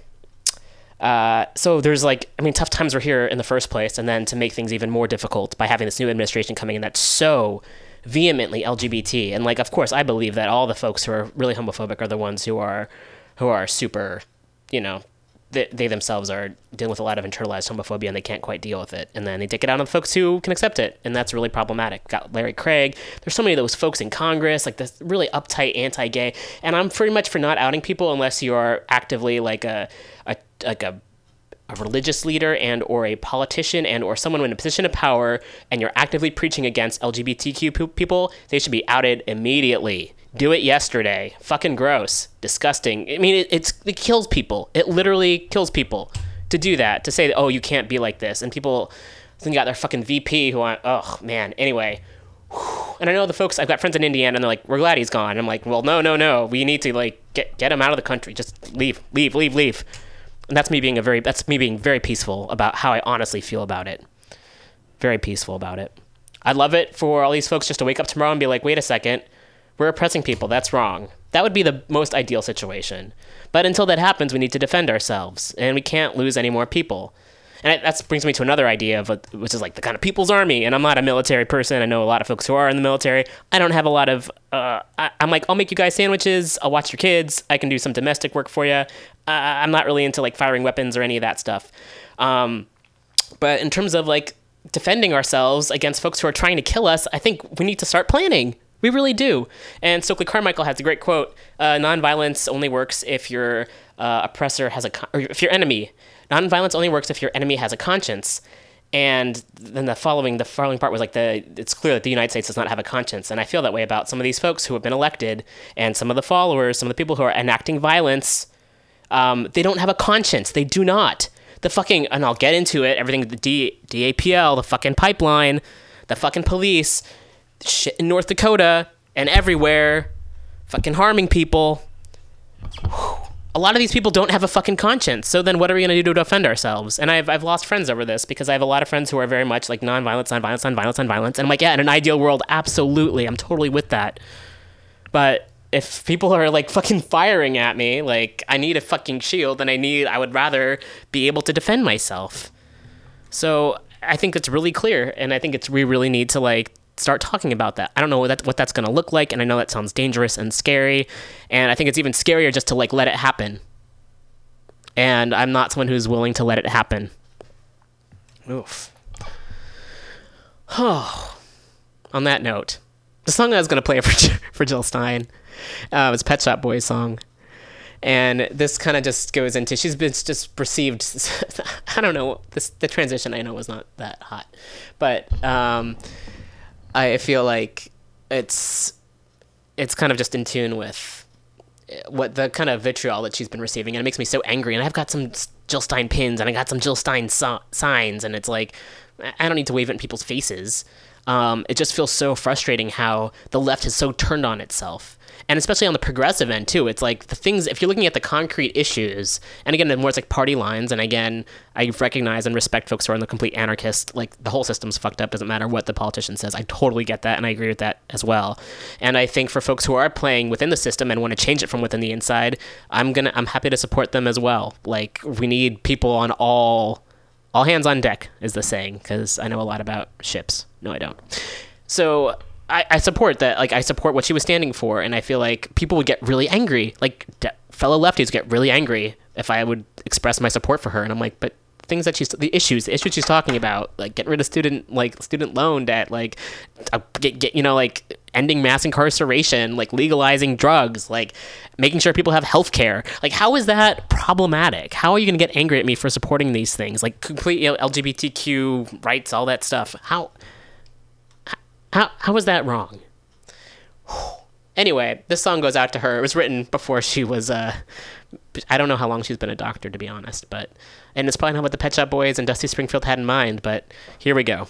uh, so there's like i mean tough times were here in the first place and then to make things even more difficult by having this new administration coming in that's so vehemently lgbt and like of course i believe that all the folks who are really homophobic are the ones who are who are super you know they, they themselves are dealing with a lot of internalized homophobia and they can't quite deal with it. And then they take it out on the folks who can accept it. And that's really problematic. Got Larry Craig. There's so many of those folks in Congress, like this really uptight anti gay. And I'm pretty much for not outing people unless you are actively like a, a like a a religious leader and or a politician and or someone in a position of power and you're actively preaching against LGBTQ people, they should be outed immediately. Do it yesterday. Fucking gross. Disgusting. I mean, it, it's it kills people. It literally kills people to do that. To say, oh, you can't be like this, and people then got their fucking VP who want. Oh man. Anyway. And I know the folks. I've got friends in Indiana, and they're like, "We're glad he's gone." I'm like, "Well, no, no, no. We need to like get get him out of the country. Just leave, leave, leave, leave." And that's me being a very that's me being very peaceful about how I honestly feel about it. Very peaceful about it. I'd love it for all these folks just to wake up tomorrow and be like, "Wait a second, we're oppressing people. That's wrong. That would be the most ideal situation. But until that happens, we need to defend ourselves, and we can't lose any more people. And that brings me to another idea of which is like the kind of people's army. And I'm not a military person. I know a lot of folks who are in the military. I don't have a lot of. Uh, I, am like, I'll make you guys sandwiches. I'll watch your kids. I can do some domestic work for you. Uh, I'm not really into like firing weapons or any of that stuff. Um, but in terms of like defending ourselves against folks who are trying to kill us, I think we need to start planning. We really do. And Stokely Carmichael has a great quote: uh, "Nonviolence only works if your uh, oppressor has a, con- or if your enemy. Nonviolence only works if your enemy has a conscience." And then the following, the following part was like the. It's clear that the United States does not have a conscience, and I feel that way about some of these folks who have been elected, and some of the followers, some of the people who are enacting violence. Um, they don't have a conscience. They do not. The fucking, and I'll get into it. Everything, the D, DAPL, the fucking pipeline, the fucking police shit in North Dakota and everywhere, fucking harming people. A lot of these people don't have a fucking conscience. So then what are we going to do to defend ourselves? And I've, I've lost friends over this because I have a lot of friends who are very much like nonviolence, nonviolence, nonviolence, nonviolence. And I'm like, yeah, in an ideal world, absolutely. I'm totally with that. But if people are like fucking firing at me, like I need a fucking shield and I need, I would rather be able to defend myself. So I think it's really clear. And I think it's, we really need to like start talking about that. I don't know what, that, what that's going to look like, and I know that sounds dangerous and scary, and I think it's even scarier just to like let it happen. And I'm not someone who's willing to let it happen. Oof. Oh. On that note, the song I was going to play for for Jill Stein uh, was Pet Shop Boys song. And this kind of just goes into she's been just perceived. I don't know this the transition I know was not that hot, but um, I feel like it's it's kind of just in tune with what the kind of vitriol that she's been receiving, and it makes me so angry. And I've got some Jill Stein pins, and I got some Jill Stein so- signs, and it's like I don't need to wave it in people's faces. Um, it just feels so frustrating how the left has so turned on itself and especially on the progressive end too. It's like the things if you're looking at the concrete issues and again more it's like party lines and again i recognize and respect folks who are in the complete anarchist like the whole system's fucked up doesn't matter what the politician says. I totally get that and i agree with that as well. And i think for folks who are playing within the system and want to change it from within the inside i'm gonna i'm happy to support them as well. Like we need people on all all hands on deck is the saying because i know a lot about ships. No i don't. So I, I support that. Like, I support what she was standing for, and I feel like people would get really angry. Like, de- fellow lefties get really angry if I would express my support for her. And I'm like, but things that she's the issues, the issues she's talking about, like getting rid of student like student loan debt, like uh, get, get you know like ending mass incarceration, like legalizing drugs, like making sure people have health care. Like, how is that problematic? How are you going to get angry at me for supporting these things? Like, complete you know, LGBTQ rights, all that stuff. How how how was that wrong? anyway, this song goes out to her. It was written before she was uh I don't know how long she's been a doctor to be honest, but and it's probably not what the Pet Shop Boys and Dusty Springfield had in mind, but here we go.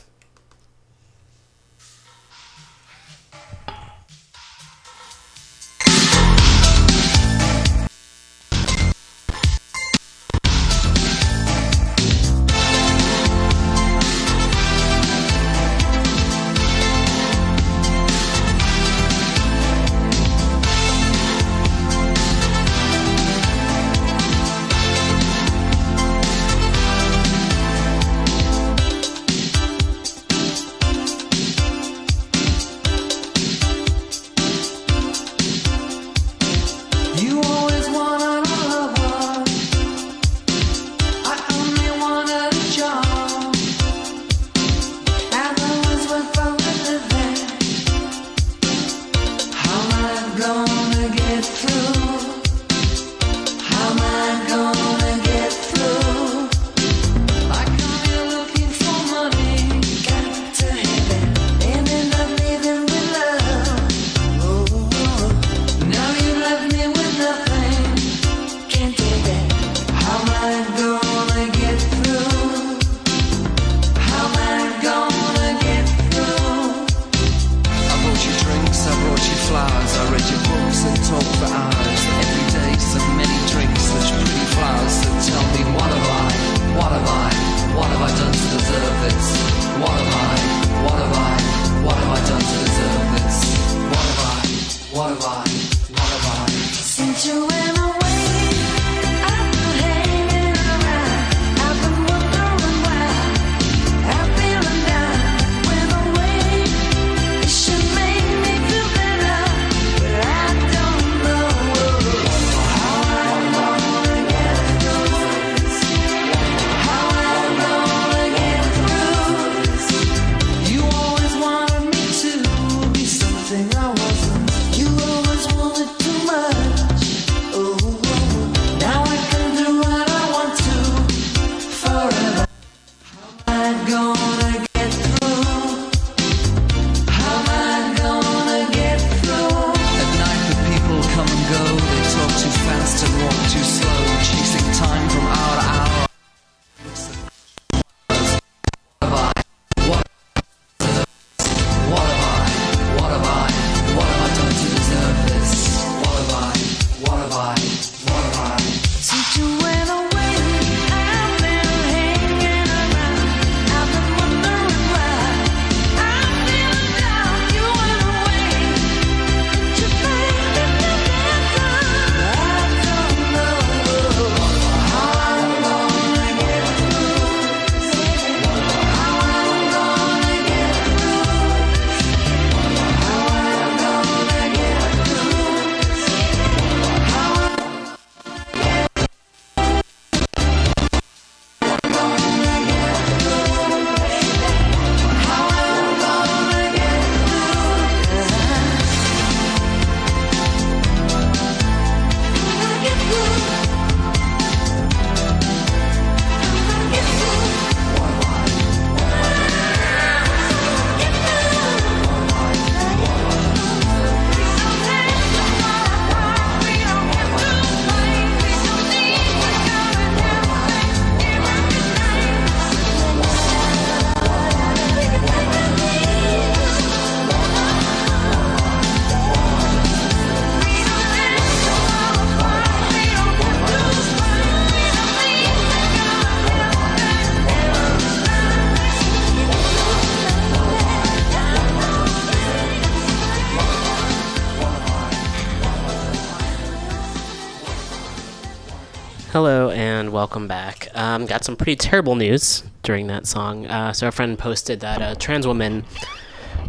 Welcome back. Um, got some pretty terrible news during that song. Uh, so, a friend posted that a trans woman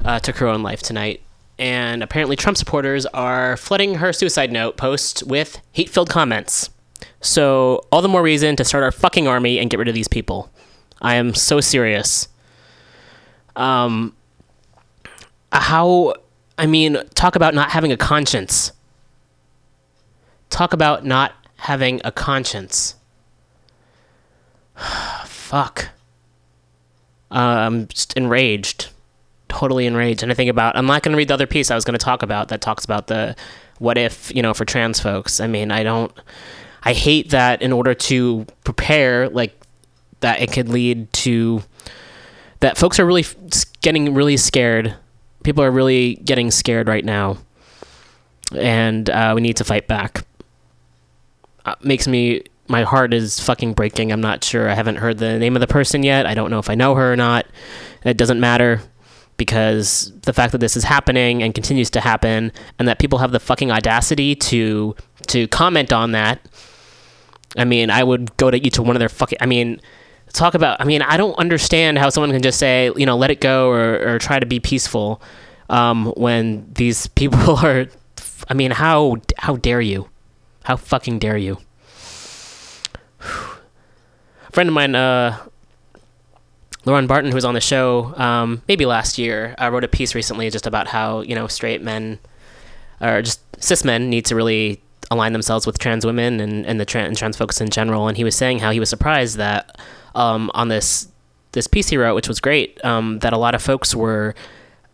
uh, took her own life tonight. And apparently, Trump supporters are flooding her suicide note post with hate filled comments. So, all the more reason to start our fucking army and get rid of these people. I am so serious. Um, how, I mean, talk about not having a conscience. Talk about not having a conscience. Fuck. Uh, I'm just enraged. Totally enraged. And I think about, I'm not going to read the other piece I was going to talk about that talks about the what if, you know, for trans folks. I mean, I don't, I hate that in order to prepare, like, that it could lead to, that folks are really getting really scared. People are really getting scared right now. And uh, we need to fight back uh, makes me my heart is fucking breaking. I'm not sure. I haven't heard the name of the person yet. I don't know if I know her or not. It doesn't matter because the fact that this is happening and continues to happen and that people have the fucking audacity to to comment on that. I mean, I would go to each one of their fucking I mean, talk about I mean, I don't understand how someone can just say, you know, let it go or, or try to be peaceful um, when these people are I mean, how how dare you? How fucking dare you? A friend of mine, uh, Lauren Barton, who was on the show um, maybe last year, uh, wrote a piece recently just about how you know straight men or just cis men need to really align themselves with trans women and, and the trans, and trans folks in general. And he was saying how he was surprised that um, on this this piece he wrote, which was great, um, that a lot of folks were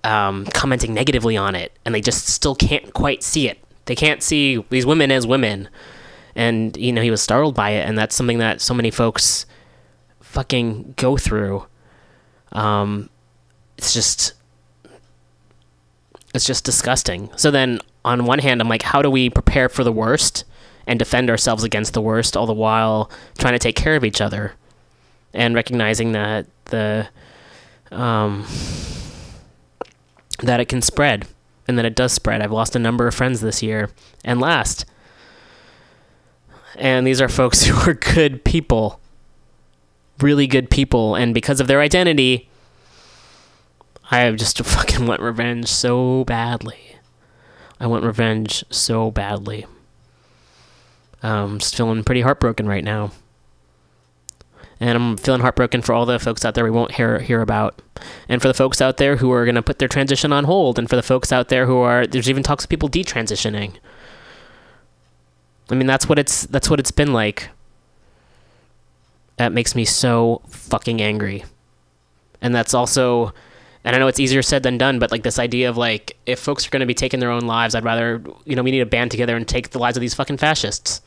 um, commenting negatively on it, and they just still can't quite see it. They can't see these women as women, and you know he was startled by it, and that's something that so many folks fucking go through. Um, it's just it's just disgusting. So then, on one hand, I'm like, how do we prepare for the worst and defend ourselves against the worst, all the while trying to take care of each other and recognizing that the um, that it can spread and that it does spread. I've lost a number of friends this year and last. And these are folks who are good people. Really good people. And because of their identity, I just fucking want revenge so badly. I want revenge so badly. Um, I'm just feeling pretty heartbroken right now. And I'm feeling heartbroken for all the folks out there we won't hear hear about, and for the folks out there who are going to put their transition on hold, and for the folks out there who are there's even talks of people detransitioning. I mean, that's what it's that's what it's been like. That makes me so fucking angry, and that's also, and I know it's easier said than done, but like this idea of like if folks are going to be taking their own lives, I'd rather you know we need to band together and take the lives of these fucking fascists.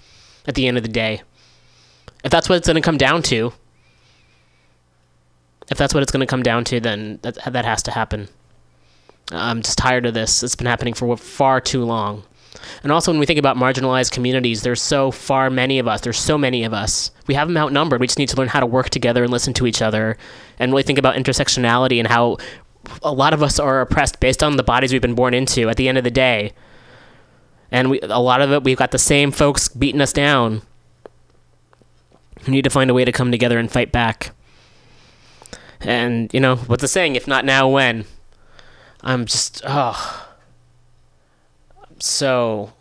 At the end of the day, if that's what it's going to come down to, if that's what it's going to come down to, then that that has to happen. I'm just tired of this. It's been happening for far too long. And also, when we think about marginalized communities, there's so far many of us. There's so many of us. We have them outnumbered. We just need to learn how to work together and listen to each other, and really think about intersectionality and how a lot of us are oppressed based on the bodies we've been born into. At the end of the day, and we, a lot of it, we've got the same folks beating us down. We need to find a way to come together and fight back. And, you know, what's the saying? If not now, when? I'm just, oh. So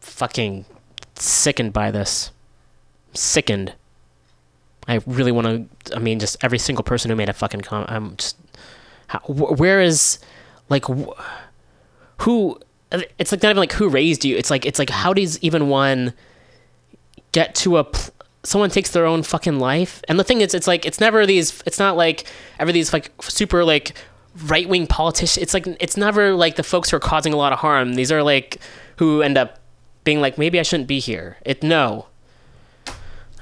fucking sickened by this. Sickened. I really want to, I mean, just every single person who made a fucking comment, I'm just, how, wh- where is, like, wh- who, it's like not even like who raised you. It's like, it's like, how does even one get to a, pl- someone takes their own fucking life. And the thing is, it's like it's never these. It's not like ever these like super like right wing politicians. It's like it's never like the folks who are causing a lot of harm. These are like who end up being like maybe I shouldn't be here. It no.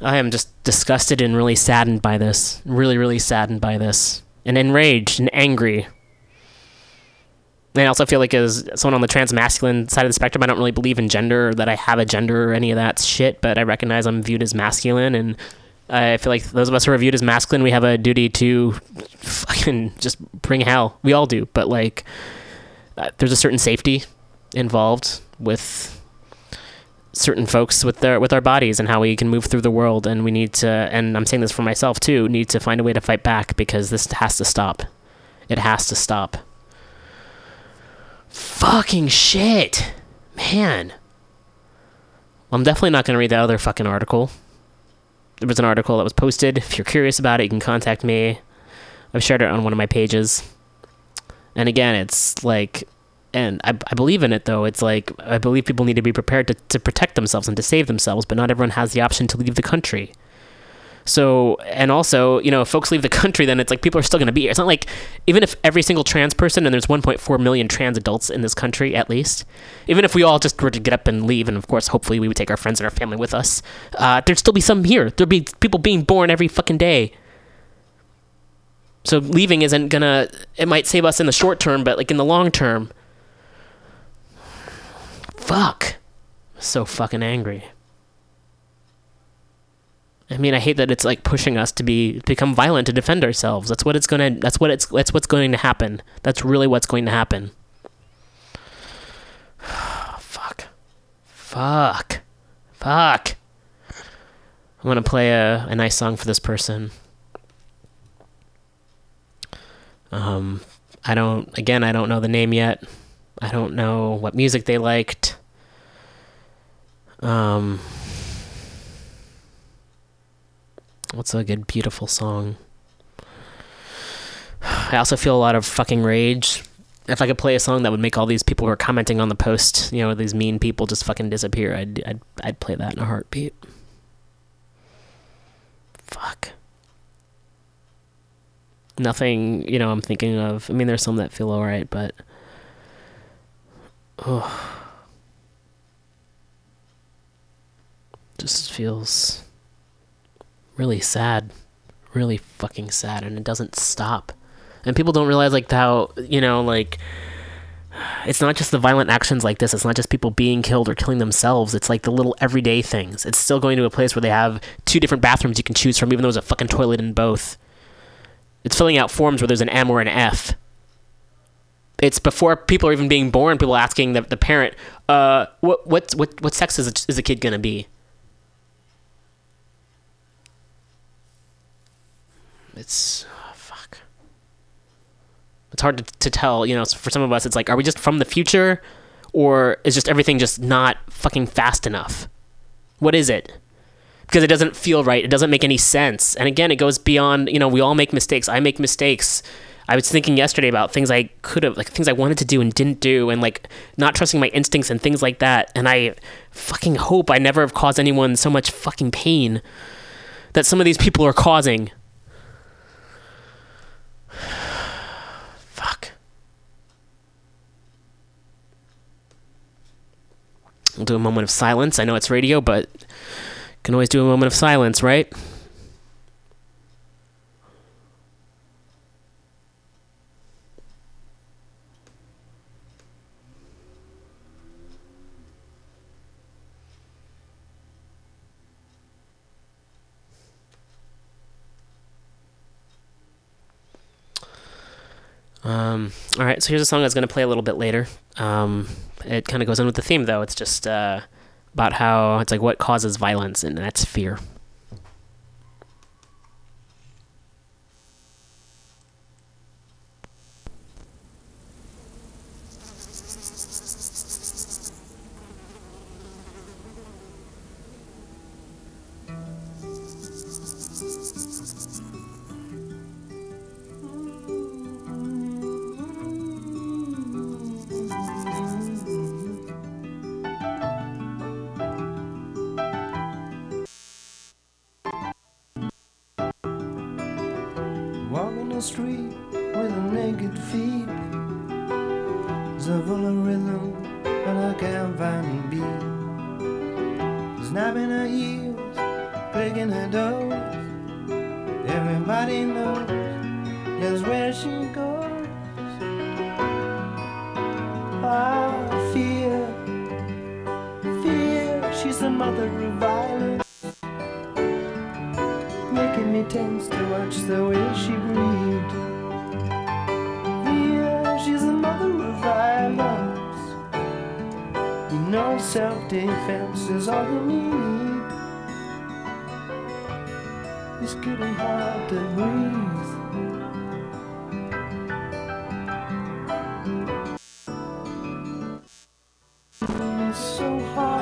I am just disgusted and really saddened by this. Really, really saddened by this, and enraged and angry. And I also feel like as someone on the trans masculine side of the spectrum, I don't really believe in gender or that I have a gender or any of that shit, but I recognize I'm viewed as masculine and I feel like those of us who are viewed as masculine, we have a duty to fucking just bring hell. We all do, but like, uh, there's a certain safety involved with certain folks with their with our bodies and how we can move through the world and we need to and I'm saying this for myself too need to find a way to fight back because this has to stop. It has to stop. Fucking shit! Man. I'm definitely not going to read that other fucking article there was an article that was posted. If you're curious about it you can contact me. I've shared it on one of my pages. And again it's like and I, I believe in it though. It's like i believe people need to be prepared to, to protect themselves and to save themselves but not everyone has the option to leave the country so and also you know if folks leave the country then it's like people are still going to be here. It's not like even if every single trans person and there's 1.4 million trans adults in this country at least even if we all just were to get up and leave and of course hopefully we would take our friends and our family with us uh, there'd still be some here. There'd be people being born every fucking day. So leaving isn't gonna it might save us in the short term but like in the long term fuck. So fucking angry i mean i hate that it's like pushing us to be become violent to defend ourselves. That's what it's gonna that's what it's that's what's going to happen. That's really what's going to happen. Fuck. Fuck. Fuck. I'm gonna play a, a nice song for this person. Um i don't again i don't know the name yet. I don't know what music they liked. Um, what's a good, beautiful song? I also feel a lot of fucking rage. If I could play a song that would make all these people who are commenting on the post, you know, these mean people just fucking disappear, I'd I'd I'd play that in a heartbeat. Fuck. Nothing, you know, I'm thinking of. I mean, there's some that feel alright, but oh, just feels really sad, really fucking sad, and it doesn't stop. And people don't realize like how you know like it's not just the violent actions like this. It's not just people being killed or killing themselves. It's like the little everyday things. It's still going to a place where they have two different bathrooms you can choose from, even though there's a fucking toilet in both. It's filling out forms where there's an M or an F it's before people are even being born. People asking the, the parent, uh, what what what what sex is a, is a kid gonna be? It's oh, fuck. It's hard to, to tell. You know, for some of us, it's like, are we just from the future, or is just everything just not fucking fast enough? What is it? Because it doesn't feel right. It doesn't make any sense. And again, it goes beyond. You know, we all make mistakes. I make mistakes. I was thinking yesterday about things I could have, like things I wanted to do and didn't do, and like not trusting my instincts and things like that. And I fucking hope I never have caused anyone so much fucking pain that some of these people are causing. Fuck. We'll do a moment of silence. I know it's radio, but can always do a moment of silence, right? Um, all right, so here's a song that's going to play a little bit later. Um, it kind of goes in with the theme, though. It's just uh, about how it's like what causes violence, and that's fear. Me tense to watch the way she breathed. Yeah, she's the mother of violence. You know self-defense is all you need. It's getting hard to breathe. So hard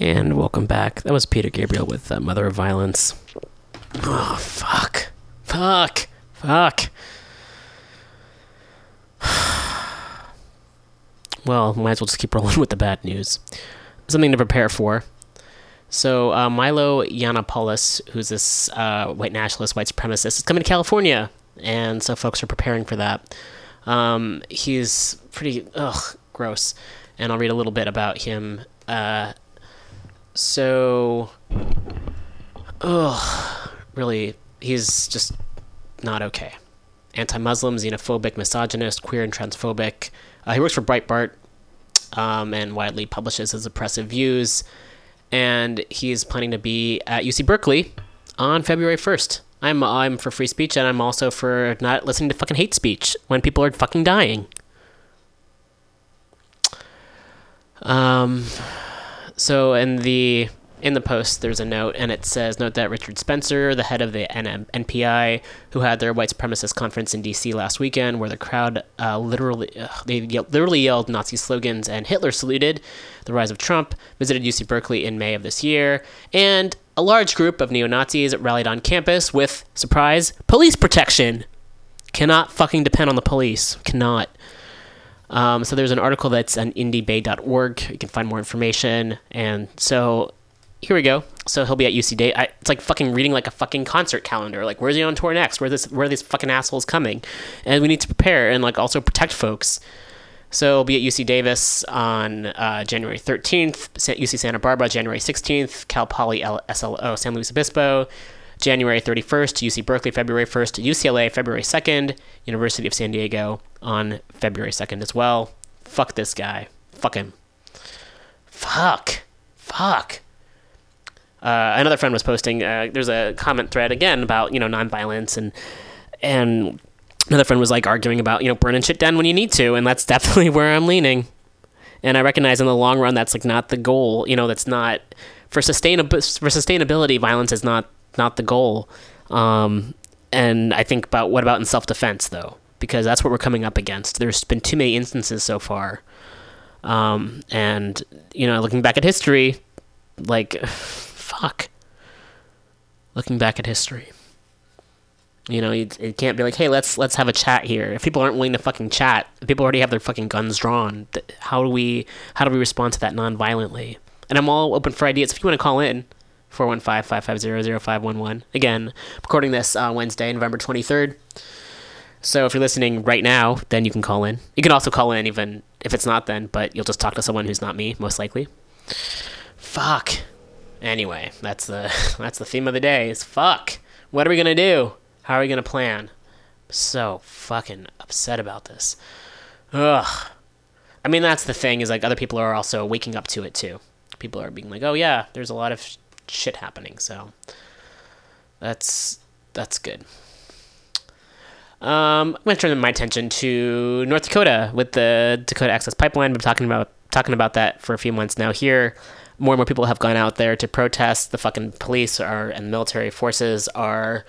And welcome back. That was Peter Gabriel with uh, Mother of Violence. Oh, fuck. Fuck. Fuck. well, might as well just keep rolling with the bad news. Something to prepare for. So, uh, Milo Yiannopoulos, who's this uh, white nationalist, white supremacist, is coming to California. And so folks are preparing for that. Um, he's pretty, ugh, gross. And I'll read a little bit about him. Uh, so, ugh, really, he's just not okay. Anti-Muslim, xenophobic, misogynist, queer and transphobic. Uh, he works for Breitbart um, and widely publishes his oppressive views. And he's planning to be at UC Berkeley on February 1st. I'm I'm for free speech, and I'm also for not listening to fucking hate speech when people are fucking dying. Um, so in the in the post there's a note and it says note that richard spencer the head of the npi who had their white supremacist conference in dc last weekend where the crowd uh, literally they yelled, literally yelled nazi slogans and hitler saluted the rise of trump visited uc berkeley in may of this year and a large group of neo-nazis rallied on campus with surprise police protection. Cannot fucking depend on the police. Cannot um, so there's an article that's on indiebay.org. You can find more information. And so here we go. So he'll be at UC Day. I, it's like fucking reading like a fucking concert calendar. Like where's he on tour next? Where this where are these fucking assholes coming? And we need to prepare and like also protect folks. So he'll be at UC Davis on uh, January 13th, UC Santa Barbara January 16th, Cal Poly L- SLO San Luis Obispo January 31st, UC Berkeley February 1st, UCLA February 2nd, University of San Diego on February 2nd as well. Fuck this guy. Fuck him. Fuck. Fuck. Uh, another friend was posting. Uh, there's a comment thread again about you know nonviolence and and another friend was like arguing about you know burning shit down when you need to, and that's definitely where I'm leaning. And I recognize in the long run that's like not the goal. You know, that's not for sustainab- for sustainability. Violence is not not the goal. Um, and I think about what about in self defense though, because that's what we're coming up against. There's been too many instances so far. Um, and you know, looking back at history, like, fuck. Looking back at history, you know, you, it can't be like, hey, let's let's have a chat here. If people aren't willing to fucking chat, people already have their fucking guns drawn. How do we how do we respond to that non-violently? and I'm all open for ideas. If you want to call in, 415-550-0511. Again, recording this uh, Wednesday, November 23rd. So if you're listening right now, then you can call in. You can also call in even if it's not then, but you'll just talk to someone who's not me, most likely. Fuck. Anyway, that's the that's the theme of the day. Is fuck. What are we gonna do? How are we gonna plan? so fucking upset about this. Ugh. I mean, that's the thing is like other people are also waking up to it too. People are being like, "Oh yeah, there's a lot of shit happening." So that's that's good. Um, I'm going to turn my attention to North Dakota with the Dakota Access Pipeline. Been talking about talking about that for a few months now. Here, more and more people have gone out there to protest. The fucking police are and military forces are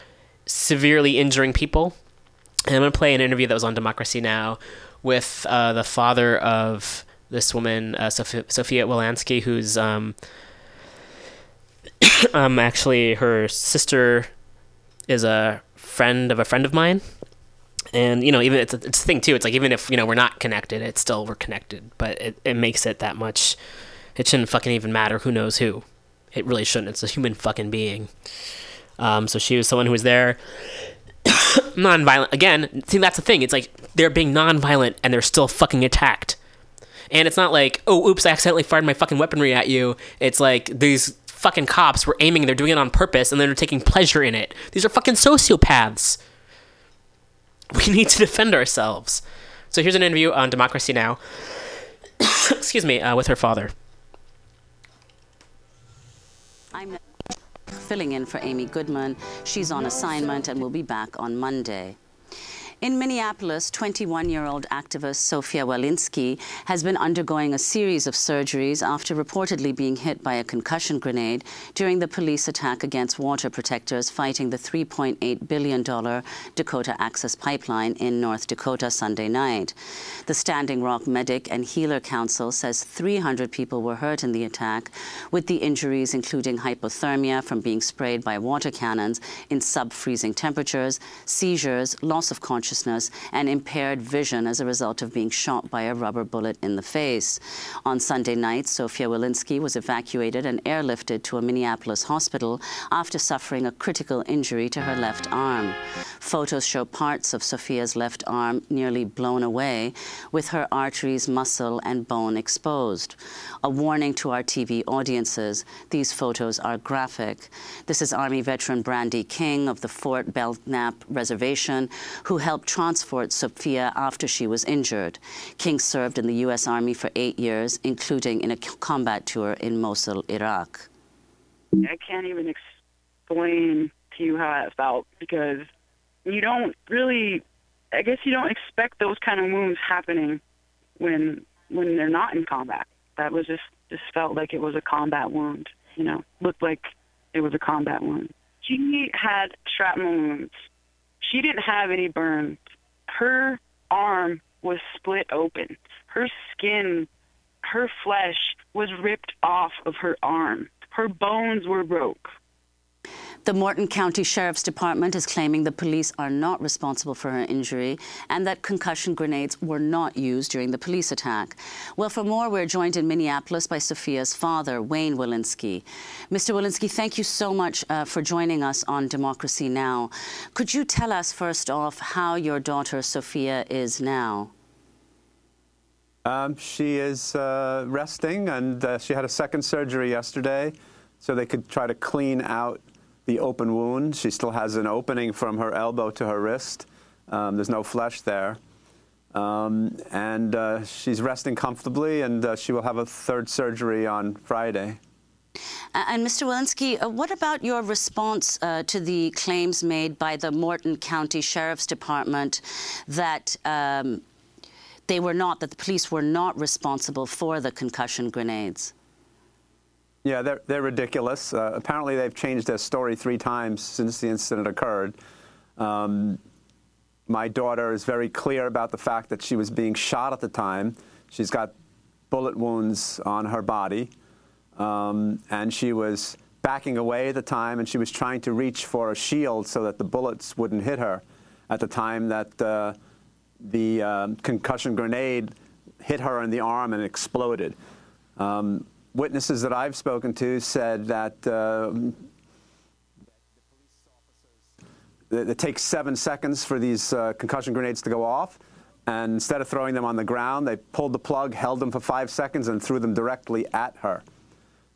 severely injuring people. And I'm going to play an interview that was on Democracy Now with uh, the father of this woman, uh, Sophia, Sophia Wilansky, who's um, um, actually her sister is a friend of a friend of mine. And you know, even it's a, it's a thing too. It's like even if you know we're not connected, it's still we're connected. But it, it makes it that much. It shouldn't fucking even matter who knows who. It really shouldn't. It's a human fucking being. Um, so she was someone who was there non-violent again see that's the thing it's like they're being non-violent and they're still fucking attacked and it's not like oh oops i accidentally fired my fucking weaponry at you it's like these fucking cops were aiming they're doing it on purpose and they're taking pleasure in it. These are fucking sociopaths. We need to defend ourselves. So here's an interview on democracy now! Excuse me uh, with her father. I'm filling in for Amy Goodman. She's on assignment and will be back on Monday. In Minneapolis, 21 year old activist Sophia Wilansky has been undergoing a series of surgeries after reportedly being hit by a concussion grenade during the police attack against water protectors fighting the $3.8 billion Dakota Access Pipeline in North Dakota Sunday night. The Standing Rock Medic and Healer Council says 300 people were hurt in the attack, with the injuries including hypothermia from being sprayed by water cannons in sub freezing temperatures, seizures, loss of consciousness and impaired vision as a result of being shot by a rubber bullet in the face. On Sunday night, Sophia Wilansky was evacuated and airlifted to a Minneapolis hospital after suffering a critical injury to her left arm. Photos show parts of Sophia's left arm nearly blown away, with her arteries, muscle, and bone exposed. A warning to our TV audiences these photos are graphic. This is Army veteran Brandy King of the Fort Belknap Reservation, who helped transport Sophia after she was injured. King served in the U.S. Army for eight years, including in a combat tour in Mosul, Iraq. I can't even explain to you how I felt because you don't really, I guess you don't expect those kind of wounds happening when when they're not in combat. That was just just felt like it was a combat wound. You know, looked like it was a combat wound. She had shrapnel wounds. She didn't have any burns. Her arm was split open. Her skin, her flesh was ripped off of her arm. Her bones were broke. The Morton County Sheriff's Department is claiming the police are not responsible for her injury and that concussion grenades were not used during the police attack. Well, for more, we're joined in Minneapolis by Sophia's father, Wayne Wilansky. Mr. Wilansky, thank you so much uh, for joining us on Democracy Now! Could you tell us, first off, how your daughter Sophia is now? Um, she is uh, resting, and uh, she had a second surgery yesterday, so they could try to clean out the open wound. She still has an opening from her elbow to her wrist. Um, there's no flesh there. Um, and uh, she's resting comfortably, and uh, she will have a third surgery on Friday. And Mr. Wilansky, uh, what about your response uh, to the claims made by the Morton County Sheriff's Department that um, they were not, that the police were not responsible for the concussion grenades? Yeah, they're, they're ridiculous. Uh, apparently, they've changed their story three times since the incident occurred. Um, my daughter is very clear about the fact that she was being shot at the time. She's got bullet wounds on her body, um, and she was backing away at the time, and she was trying to reach for a shield so that the bullets wouldn't hit her at the time that uh, the um, concussion grenade hit her in the arm and exploded. Um, witnesses that I've spoken to said that um, it takes seven seconds for these uh, concussion grenades to go off. And instead of throwing them on the ground, they pulled the plug, held them for five seconds, and threw them directly at her.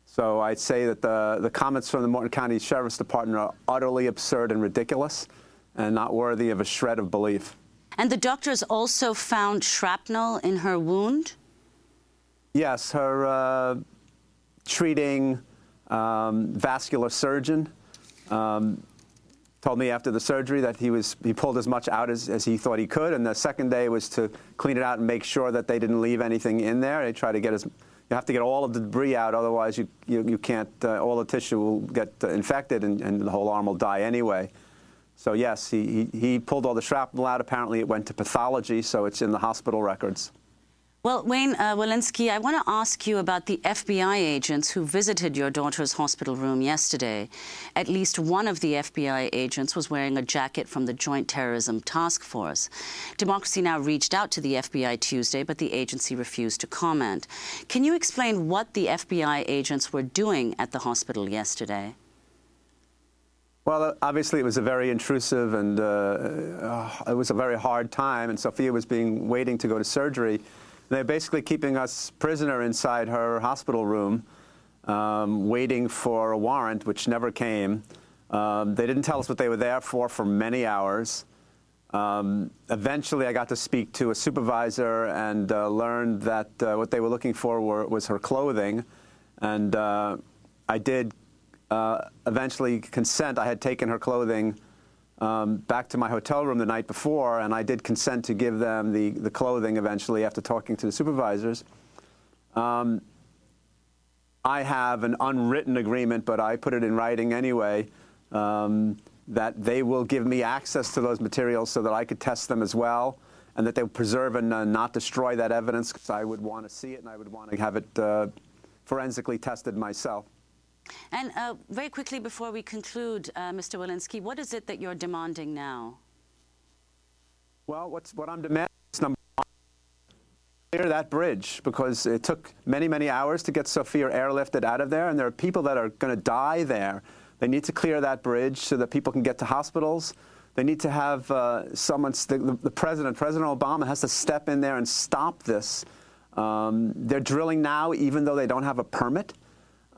So I'd say that the, the comments from the Morton County Sheriff's Department are utterly absurd and ridiculous and not worthy of a shred of belief. And the doctors also found shrapnel in her wound? Yes, her uh, treating um, vascular surgeon um, told me after the surgery that he was he pulled as much out as, as he thought he could, and the second day was to clean it out and make sure that they didn't leave anything in there. They try to get as you have to get all of the debris out, otherwise you you, you can't uh, all the tissue will get uh, infected and, and the whole arm will die anyway. So yes, he, he, he pulled all the shrapnel out. Apparently it went to pathology, so it's in the hospital records. Well, Wayne uh, Wilansky, I want to ask you about the FBI agents who visited your daughter's hospital room yesterday. At least one of the FBI agents was wearing a jacket from the Joint Terrorism Task Force. Democracy Now! reached out to the FBI Tuesday, but the agency refused to comment. Can you explain what the FBI agents were doing at the hospital yesterday? Well, obviously it was a very intrusive and uh, uh, it was a very hard time, and Sophia was being waiting to go to surgery. They're basically keeping us prisoner inside her hospital room, um, waiting for a warrant, which never came. Um, they didn't tell us what they were there for for many hours. Um, eventually, I got to speak to a supervisor and uh, learned that uh, what they were looking for were, was her clothing. And uh, I did uh, eventually consent. I had taken her clothing um, back to my hotel room the night before, and I did consent to give them the, the clothing eventually after talking to the supervisors. Um, I have an unwritten agreement, but I put it in writing anyway, um, that they will give me access to those materials so that I could test them as well, and that they will preserve and uh, not destroy that evidence because I would want to see it and I would want to have it uh, forensically tested myself. And uh, very quickly before we conclude, uh, Mr. Wilansky, what is it that you're demanding now? Well, what's, what I'm demanding is number one, clear that bridge because it took many, many hours to get Sophia airlifted out of there, and there are people that are going to die there. They need to clear that bridge so that people can get to hospitals. They need to have uh, someone, the, the, president, President Obama, has to step in there and stop this. Um, they're drilling now, even though they don't have a permit.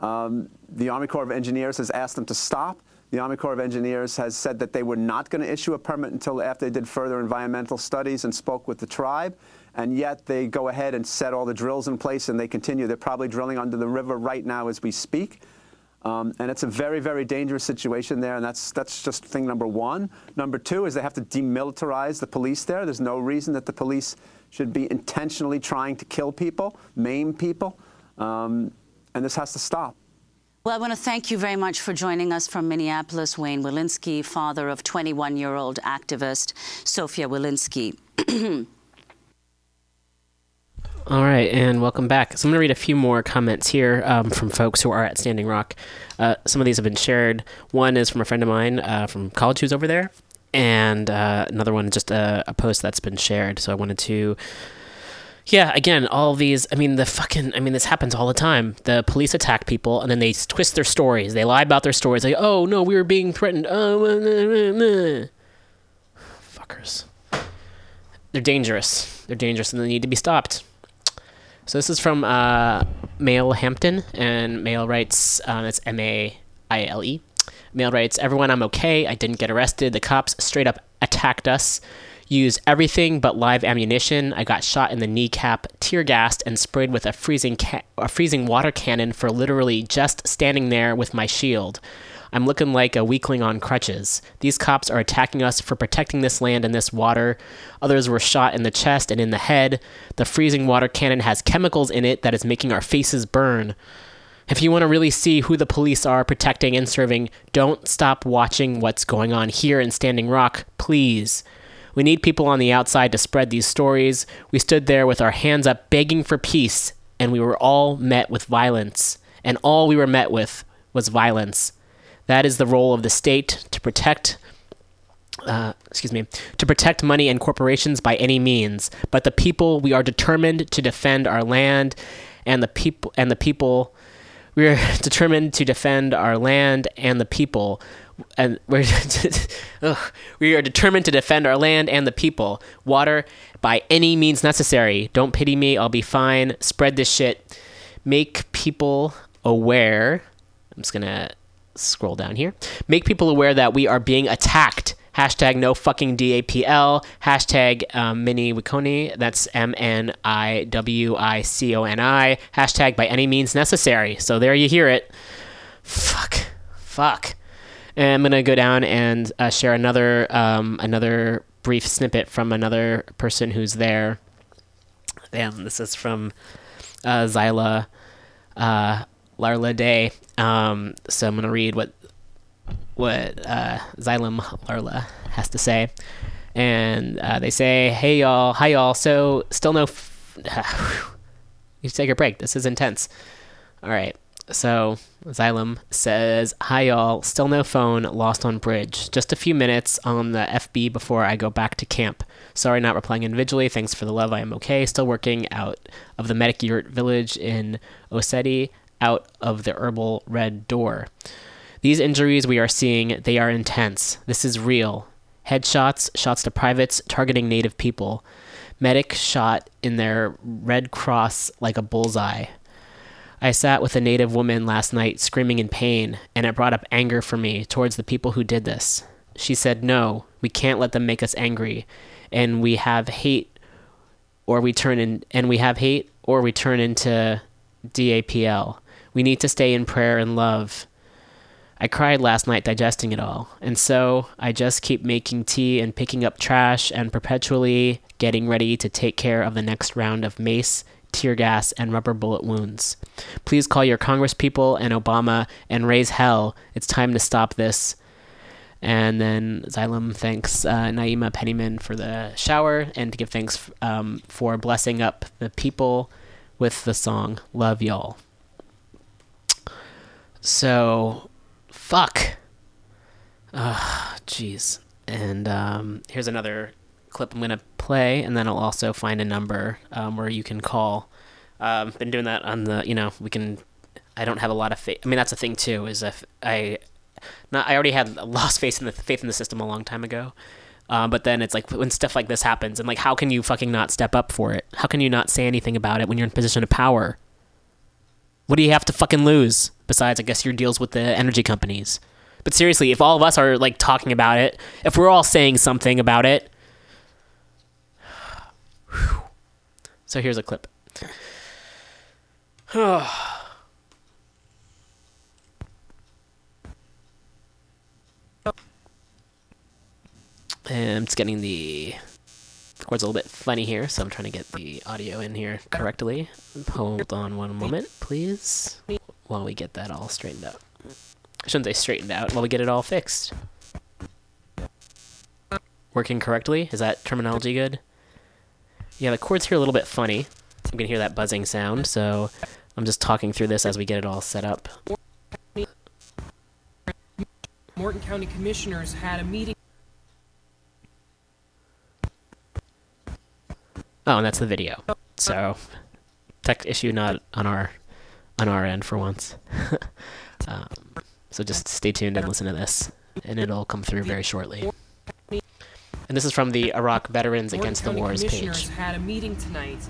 Um, the Army Corps of Engineers has asked them to stop. The Army Corps of Engineers has said that they were not going to issue a permit until after they did further environmental studies and spoke with the tribe. And yet they go ahead and set all the drills in place and they continue. They're probably drilling under the river right now as we speak. Um, and it's a very, very dangerous situation there, and that's, that's just thing number one. Number two is they have to demilitarize the police there. There's no reason that the police should be intentionally trying to kill people, maim people, um, and this has to stop. Well, I want to thank you very much for joining us from Minneapolis, Wayne Wilansky, father of 21-year-old activist Sophia Wilansky. All right, and welcome back. So I'm going to read a few more comments here um, from folks who are at Standing Rock. Uh, some of these have been shared. One is from a friend of mine uh, from college who's over there, and uh, another one just a, a, post that's been shared. So I wanted to, yeah, again, all these. I mean, the fucking. I mean, this happens all the time. The police attack people, and then they twist their stories. They lie about their stories. Like, oh no, we were being threatened. Oh, fuckers. They're dangerous. They're dangerous, and they need to be stopped. So this is from uh, Maile Hampton, and Maile writes, um, it's M A I L E. Maile writes, Everyone, I'm okay. I didn't get arrested. The cops straight up attacked us. Used everything but live ammunition. I got shot in the kneecap, tear gassed, and sprayed with a freezing ca- a freezing water cannon for literally just standing there with my shield. I'm looking like a weakling on crutches. These cops are attacking us for protecting this land and this water. Others were shot in the chest and in the head. The freezing water cannon has chemicals in it that is making our faces burn. If you want to really see who the police are protecting and serving, don't stop watching what's going on here in Standing Rock, please. We need people on the outside to spread these stories. We stood there with our hands up begging for peace, and we were all met with violence. And all we were met with was violence. That is the role of the state to protect. Uh, excuse me, to protect money and corporations by any means. But the people, we are determined to defend our land and the people and the people. We are determined to defend our land and the people, and we're ugh. we are determined to defend our land and the people. Water by any means necessary. Don't pity me. I'll be fine. Spread this shit. Make people aware. I'm just gonna scroll down here. Make people aware that we are being attacked. Hashtag no fucking DAPL. Hashtag um, Mni Wiconi. That's M N I W I C O N I. Hashtag by any means necessary. So there you hear it. Fuck. Fuck. And I'm gonna go down and uh, share another um, another brief snippet from another person who's there. And this is from uh, Zyla uh, Larla Day. Um, so I'm gonna read what what uh, Xylem Larla has to say, and uh, they say, "Hey y'all, hi y'all." So still no. F- you take a break. This is intense. All right. So Xylem says, "Hi y'all, still no phone, lost on bridge. Just a few minutes on the FB before I go back to camp. Sorry, not replying individually. Thanks for the love. I am okay. Still working out of the medic yurt village in Oceti, out of the herbal red door. These injuries we are seeing, they are intense. This is real. Headshots, shots to privates, targeting native people. Medic shot in their red cross like a bullseye." I sat with a native woman last night screaming in pain, and it brought up anger for me towards the people who did this. She said, No, we can't let them make us angry, and we have hate or we turn in and we have hate or we turn into DAPL. We need to stay in prayer and love. I cried last night digesting it all, and so I just keep making tea and picking up trash and perpetually getting ready to take care of the next round of mace, tear gas, and rubber bullet wounds. Please call your congresspeople and Obama and raise hell. It's time to stop this. And then Xylem thanks uh, Naima Penniman for the shower and to give thanks um, for blessing up the people with the song Love Y'all. So, fuck. Jeez. And um, here's another clip I'm gonna play, and then I'll also find a number um, where you can call. Um, been doing that on the, you know, we can. I don't have a lot of faith. I mean, that's the thing too. Is if I, not I already had lost faith in the faith in the system a long time ago. Um, but then it's like when stuff like this happens, and like, how can you fucking not step up for it? How can you not say anything about it when you're in a position of power? What do you have to fucking lose besides, I guess, your deals with the energy companies? But seriously, if all of us are like talking about it, if we're all saying something about it, so here's a clip. And just getting the the cord's a little bit funny here, so I'm trying to get the audio in here correctly. Hold on one moment, please, while we get that all straightened out. I shouldn't say straightened out, while we get it all fixed. Working correctly? Is that terminology good? Yeah, the cords here are a little bit funny. I'm gonna hear that buzzing sound, so I'm just talking through this as we get it all set up. Morton County Commissioners had a meeting Oh, and that's the video. So, tech issue not on our on our end for once. um, so just stay tuned and listen to this, and it'll come through very shortly. And this is from the Iraq Veterans Against the Wars Commissioners page. had a meeting tonight,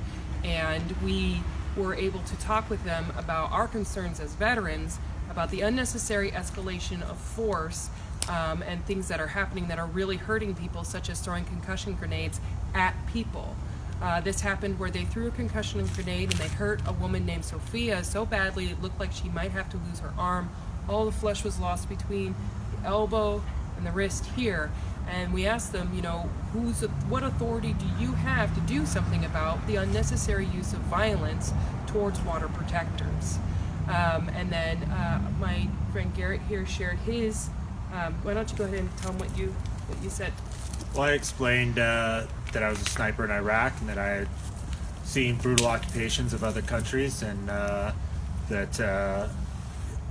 and we were able to talk with them about our concerns as veterans about the unnecessary escalation of force um, and things that are happening that are really hurting people, such as throwing concussion grenades at people. Uh, this happened where they threw a concussion grenade and they hurt a woman named Sophia so badly it looked like she might have to lose her arm. All the flesh was lost between the elbow and the wrist here. And we asked them, you know, who's what authority do you have to do something about the unnecessary use of violence towards water protectors? Um, and then uh, my friend Garrett here shared his. Um, why don't you go ahead and tell him what you what you said? Well, I explained uh, that I was a sniper in Iraq and that I had seen brutal occupations of other countries, and uh, that uh,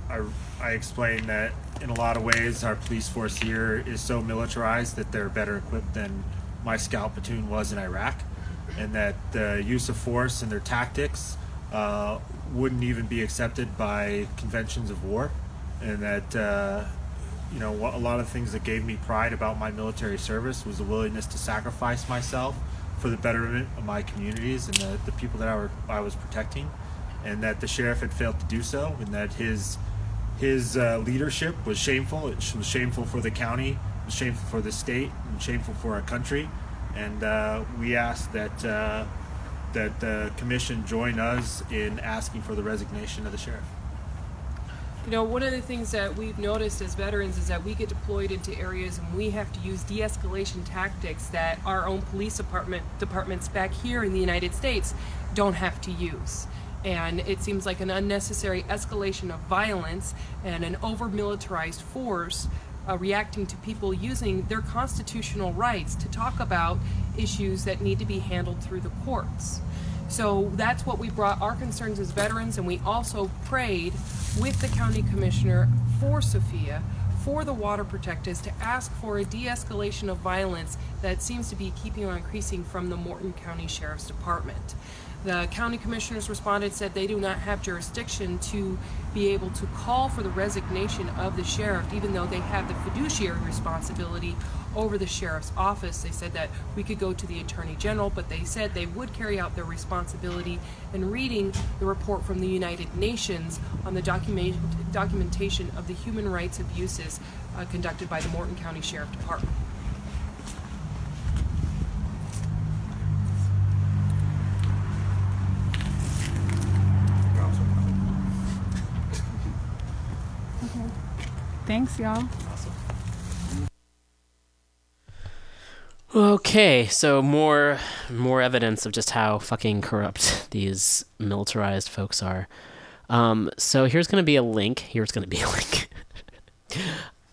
I, I explained that in a lot of ways our police force here is so militarized that they're better equipped than my scout platoon was in Iraq, and that the use of force and their tactics uh, wouldn't even be accepted by conventions of war, and that uh, you know a lot of things that gave me pride about my military service was the willingness to sacrifice myself for the betterment of my communities and the, the people that I, were, I was protecting, and that the sheriff had failed to do so, and that his his uh, leadership was shameful. It was shameful for the county, it was shameful for the state, and shameful for our country. And uh, we ask that uh, that the commission join us in asking for the resignation of the sheriff. You know, one of the things that we've noticed as veterans is that we get deployed into areas and we have to use de-escalation tactics that our own police department departments back here in the United States don't have to use. And it seems like an unnecessary escalation of violence and an over militarized force uh, reacting to people using their constitutional rights to talk about issues that need to be handled through the courts. So that's what we brought our concerns as veterans, and we also prayed with the county commissioner for Sophia, for the water protectors, to ask for a de escalation of violence that seems to be keeping on increasing from the Morton County Sheriff's Department. The county commissioners responded, said they do not have jurisdiction to be able to call for the resignation of the sheriff, even though they have the fiduciary responsibility over the sheriff's office. They said that we could go to the attorney general, but they said they would carry out their responsibility in reading the report from the United Nations on the document, documentation of the human rights abuses uh, conducted by the Morton County Sheriff Department. Thanks, y'all. Okay, so more more evidence of just how fucking corrupt these militarized folks are. Um, so here's to be a link. Here's to be a link.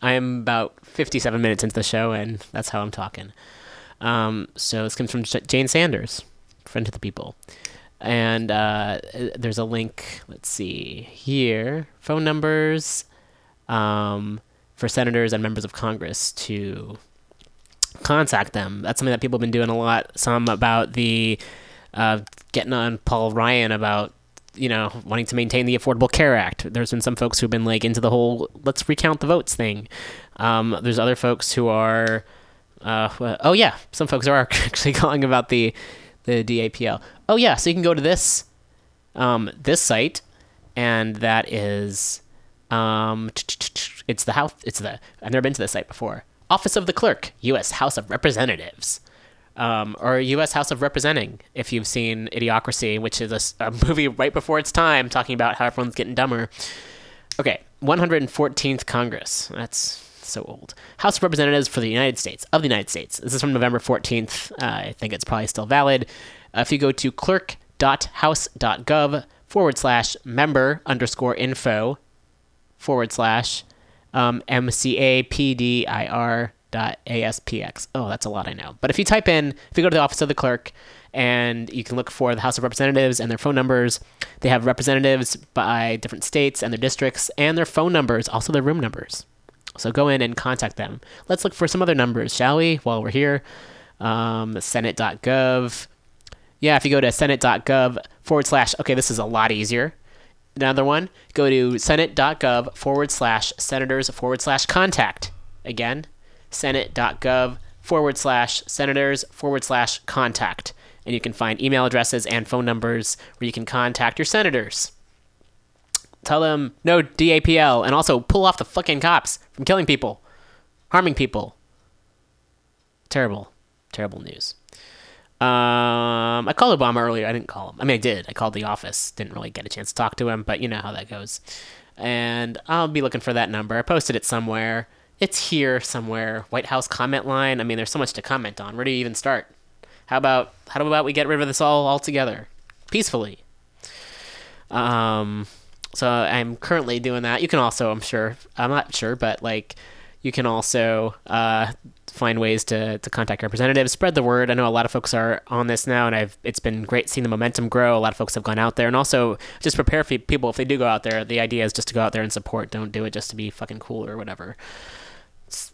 I am about 57 minutes into the show, and that's how I'm talking. Um, so this comes from Jane Sanders, friend to the people. And uh, there's a link, let's see, here phone numbers um, for senators and members of Congress to contact them. That's something that people have been doing a lot. Some about the uh, getting on Paul Ryan about you know wanting to maintain the Affordable Care Act. There's been some folks who've been like into the whole let's recount the votes thing. Um, there's other folks who are. Uh, oh yeah, some folks are actually calling about the the DAPL. Oh yeah, so you can go to this um, this site, and that is um, it's the house. It's the I've never been to this site before. Office of the Clerk, U.S. House of Representatives, um, or U.S. House of Representing. If you've seen Idiocracy, which is a movie right before its time, talking about how everyone's getting dumber. Okay, 114th Congress. That's so old. House of Representatives for the United States of the United States. This is from November 14th. Uh, I think it's probably still valid. Uh, if you go to clerk.house.gov forward slash member underscore info forward slash um, MCAPDIR dot ASPX. Oh, that's a lot I know. But if you type in, if you go to the office of the clerk and you can look for the House of Representatives and their phone numbers, they have representatives by different states and their districts and their phone numbers, also their room numbers. So go in and contact them. Let's look for some other numbers, shall we, while we're here? Um, Senate.gov. Yeah, if you go to Senate.gov forward slash, okay, this is a lot easier. Another one, go to Senate.gov forward slash senators forward slash contact. Again, Senate.gov forward slash senators forward slash contact. And you can find email addresses and phone numbers where you can contact your senators. Tell them no DAPL and also pull off the fucking cops from killing people, harming people. Terrible, terrible news. Um, I called Obama earlier. I didn't call him. I mean, I did. I called the office. Didn't really get a chance to talk to him, but you know how that goes. And I'll be looking for that number. I posted it somewhere. It's here somewhere. White House comment line. I mean, there's so much to comment on. Where do you even start? How about how about we get rid of this all altogether, peacefully? Um, so I'm currently doing that. You can also, I'm sure, I'm not sure, but like, you can also uh, find ways to, to contact representatives, spread the word. I know a lot of folks are on this now, and I've it's been great seeing the momentum grow. A lot of folks have gone out there, and also just prepare for people if they do go out there. The idea is just to go out there and support. Don't do it just to be fucking cool or whatever.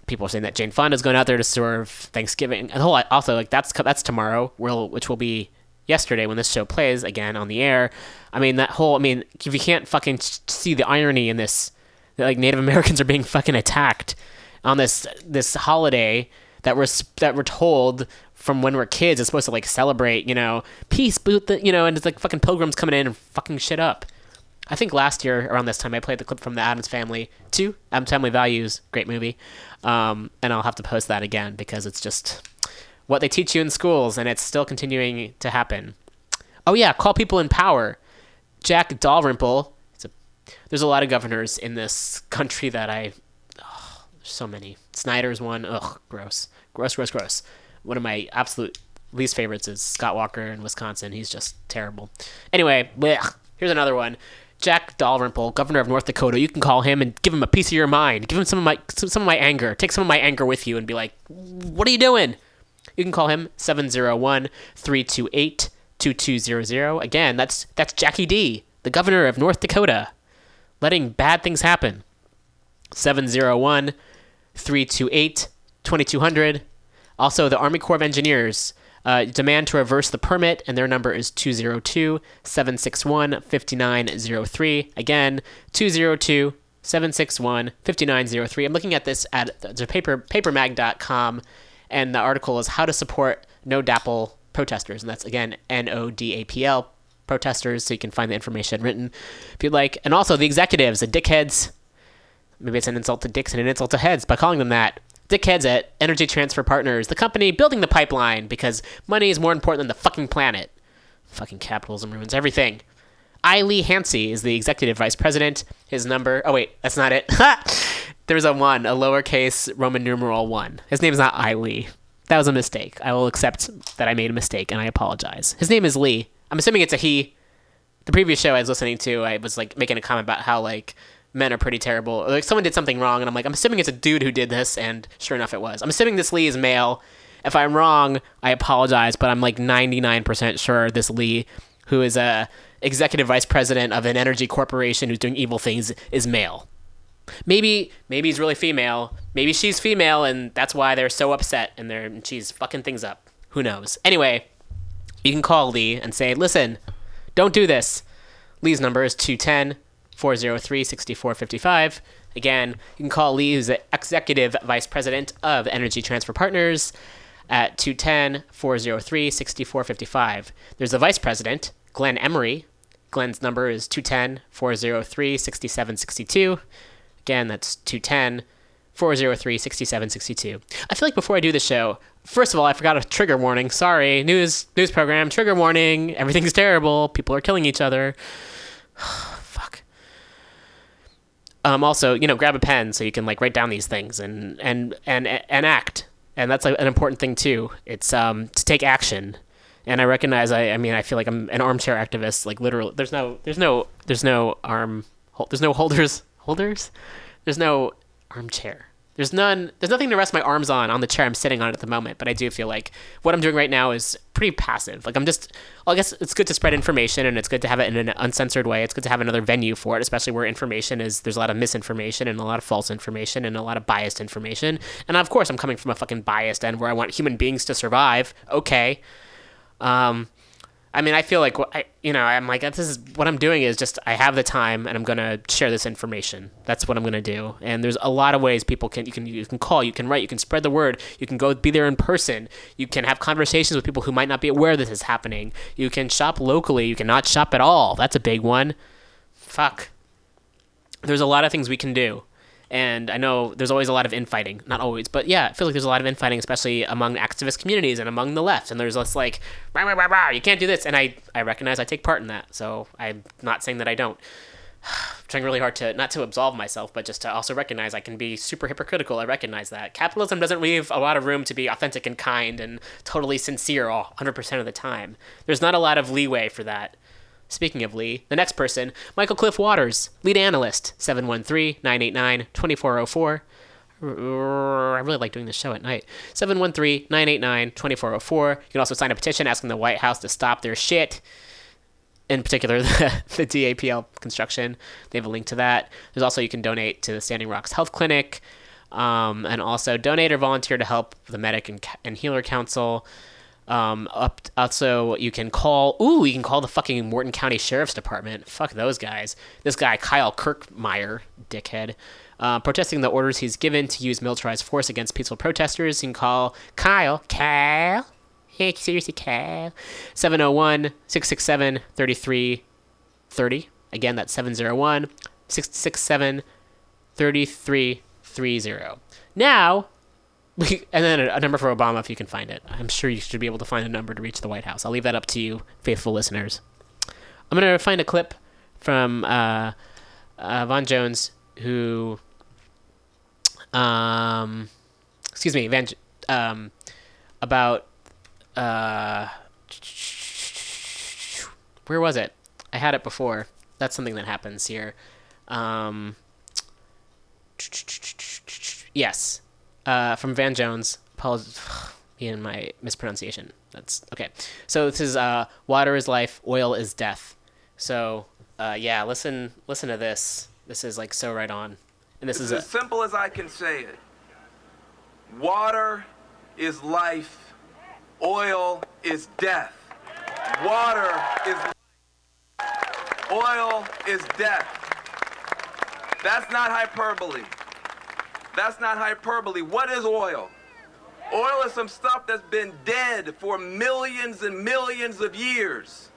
People are saying that Jane Fonda's going out there to serve Thanksgiving. And whole also like that's that's tomorrow, will which will be yesterday when this show plays again on the air. I mean, that whole, I mean, if you can't fucking see the irony in this, like Native Americans are being fucking attacked on this this holiday that we're that we're told from when we're kids is supposed to like celebrate, you know, peace, boot the, you know, and it's like fucking pilgrims coming in and fucking shit up. I think last year around this time I played the clip from the Addams Family too. Addams Family Values, great movie, um, and I'll have to post that again because it's just what they teach you in schools, and it's still continuing to happen. Oh yeah, call people in power. Jack Dalrymple. A, there's a lot of governors in this country that I. So many. Snyder's one. Ugh, gross, gross, gross, gross. One of my absolute least favorites is Scott Walker in Wisconsin. He's just terrible. Anyway, blech. here's another one. Jack Dalrymple, governor of North Dakota. You can call him and give him a piece of your mind. Give him some of my some of my anger. Take some of my anger with you and be like, "What are you doing?" You can call him 701-328-2200. Again, that's that's Jackie D, the governor of North Dakota, letting bad things happen. 701-328-2200. Also, the Army Corps of Engineers uh, demand to reverse the permit, and their number is 202-761-5903. Again, 202-761-5903. I'm looking at this at the paper papermag.com, and the article is how to support no DAPL protesters, and that's again N-O-D-A-P-L protesters. So you can find the information written if you'd like, and also the executives, the dickheads. Maybe it's an insult to dicks and an insult to heads by calling them that. Dickheads at Energy Transfer Partners, the company building the pipeline because money is more important than the fucking planet. Fucking capitalism ruins everything. I. Lee Hansey is the executive vice president. His number. Oh wait, that's not it. There's a one, a lowercase Roman numeral one. His name is not I. Lee. That was a mistake. I will accept that I made a mistake and I apologize. His name is Lee. I'm assuming it's a he. The previous show I was listening to, I was like making a comment about how like men are pretty terrible. Like someone did something wrong, and I'm like, I'm assuming it's a dude who did this, and sure enough, it was. I'm assuming this Lee is male. If I'm wrong, I apologize, but I'm like 99% sure this Lee, who is a executive vice president of an energy corporation who's doing evil things, is male. Maybe maybe he's really female. Maybe she's female, and that's why they're so upset, and they're and she's fucking things up. Who knows? Anyway, you can call Lee and say, listen, don't do this. Lee's number is 210 403 6455. Again, you can call Lee, who's the executive vice president of Energy Transfer Partners, at 210 403 6455. There's the vice president, Glenn Emery. Glenn's number is 210 403 6762. Again, that's 210 403 6762. I feel like before I do the show, first of all, I forgot a trigger warning. Sorry, news news program, trigger warning. Everything's terrible. People are killing each other. Um, also, you know, grab a pen so you can like write down these things and and and and act. And that's like, an important thing too. It's um to take action. And I recognize I I mean I feel like I'm an armchair activist. Like literally, there's no there's no there's no arm there's no holders holders. There's no armchair. There's none. There's nothing to rest my arms on on the chair I'm sitting on at the moment. But I do feel like what I'm doing right now is pretty passive. Like I'm just. Well, I guess it's good to spread information and it's good to have it in an uncensored way. It's good to have another venue for it, especially where information is. There's a lot of misinformation and a lot of false information and a lot of biased information. And of course, I'm coming from a fucking biased end where I want human beings to survive. Okay. Um, I mean, I feel like I, you know, I'm like, this is what I'm doing is just I have the time and I'm gonna share this information. That's what I'm gonna do. And there's a lot of ways people can you can you can call, you can write, you can spread the word, you can go be there in person, you can have conversations with people who might not be aware this is happening. You can shop locally, you cannot shop at all. That's a big one. Fuck. There's a lot of things we can do. And I know there's always a lot of infighting. Not always, but yeah, I feel like there's a lot of infighting, especially among activist communities and among the left. And there's this like, rah, rah, rah, you can't do this. And I, I recognize I take part in that. So I'm not saying that I don't. I'm trying really hard to, not to absolve myself, but just to also recognize I can be super hypocritical. I recognize that. Capitalism doesn't leave a lot of room to be authentic and kind and totally sincere all 100% of the time. There's not a lot of leeway for that. Speaking of Lee, the next person, Michael Cliff Waters, lead analyst, 713-989-2404. I really like doing this show at night. 713-989-2404. You can also sign a petition asking the White House to stop their shit. In particular, the, the DAPL construction. They have a link to that. There's also, you can donate to the Standing Rocks Health Clinic. Um, and also donate or volunteer to help the Medic and, and Healer Council. Um, up also, you can call. Ooh, you can call the fucking Morton County Sheriff's Department. Fuck those guys. This guy Kyle Kirchmeier, dickhead, uh, protesting the orders he's given to use militarized force against peaceful protesters. You can call Kyle. Kyle. Hey, seriously, Kyle. 701 667 3330. Again, that's 701 667 3330. Now, and then a, a number for Obama if you can find it. I'm sure you should be able to find a number to reach the White House. I'll leave that up to you, faithful listeners. I'm going to find a clip from uh, uh, Von Jones, who, um, excuse me, Van, um, about, uh, where was it? I had it before. That's something that happens here. Um, yes, uh, from Van Jones. Apologies in my mispronunciation. That's okay. So this is uh, "Water is life, oil is death." So uh, yeah, listen, listen to this. This is like so right on, and this It's is a, as simple as I can say it. Water is life. Oil is death. Water is oil is death. That's not hyperbole. That's not hyperbole. What is oil? Oil is some stuff that's been dead for millions and millions of years.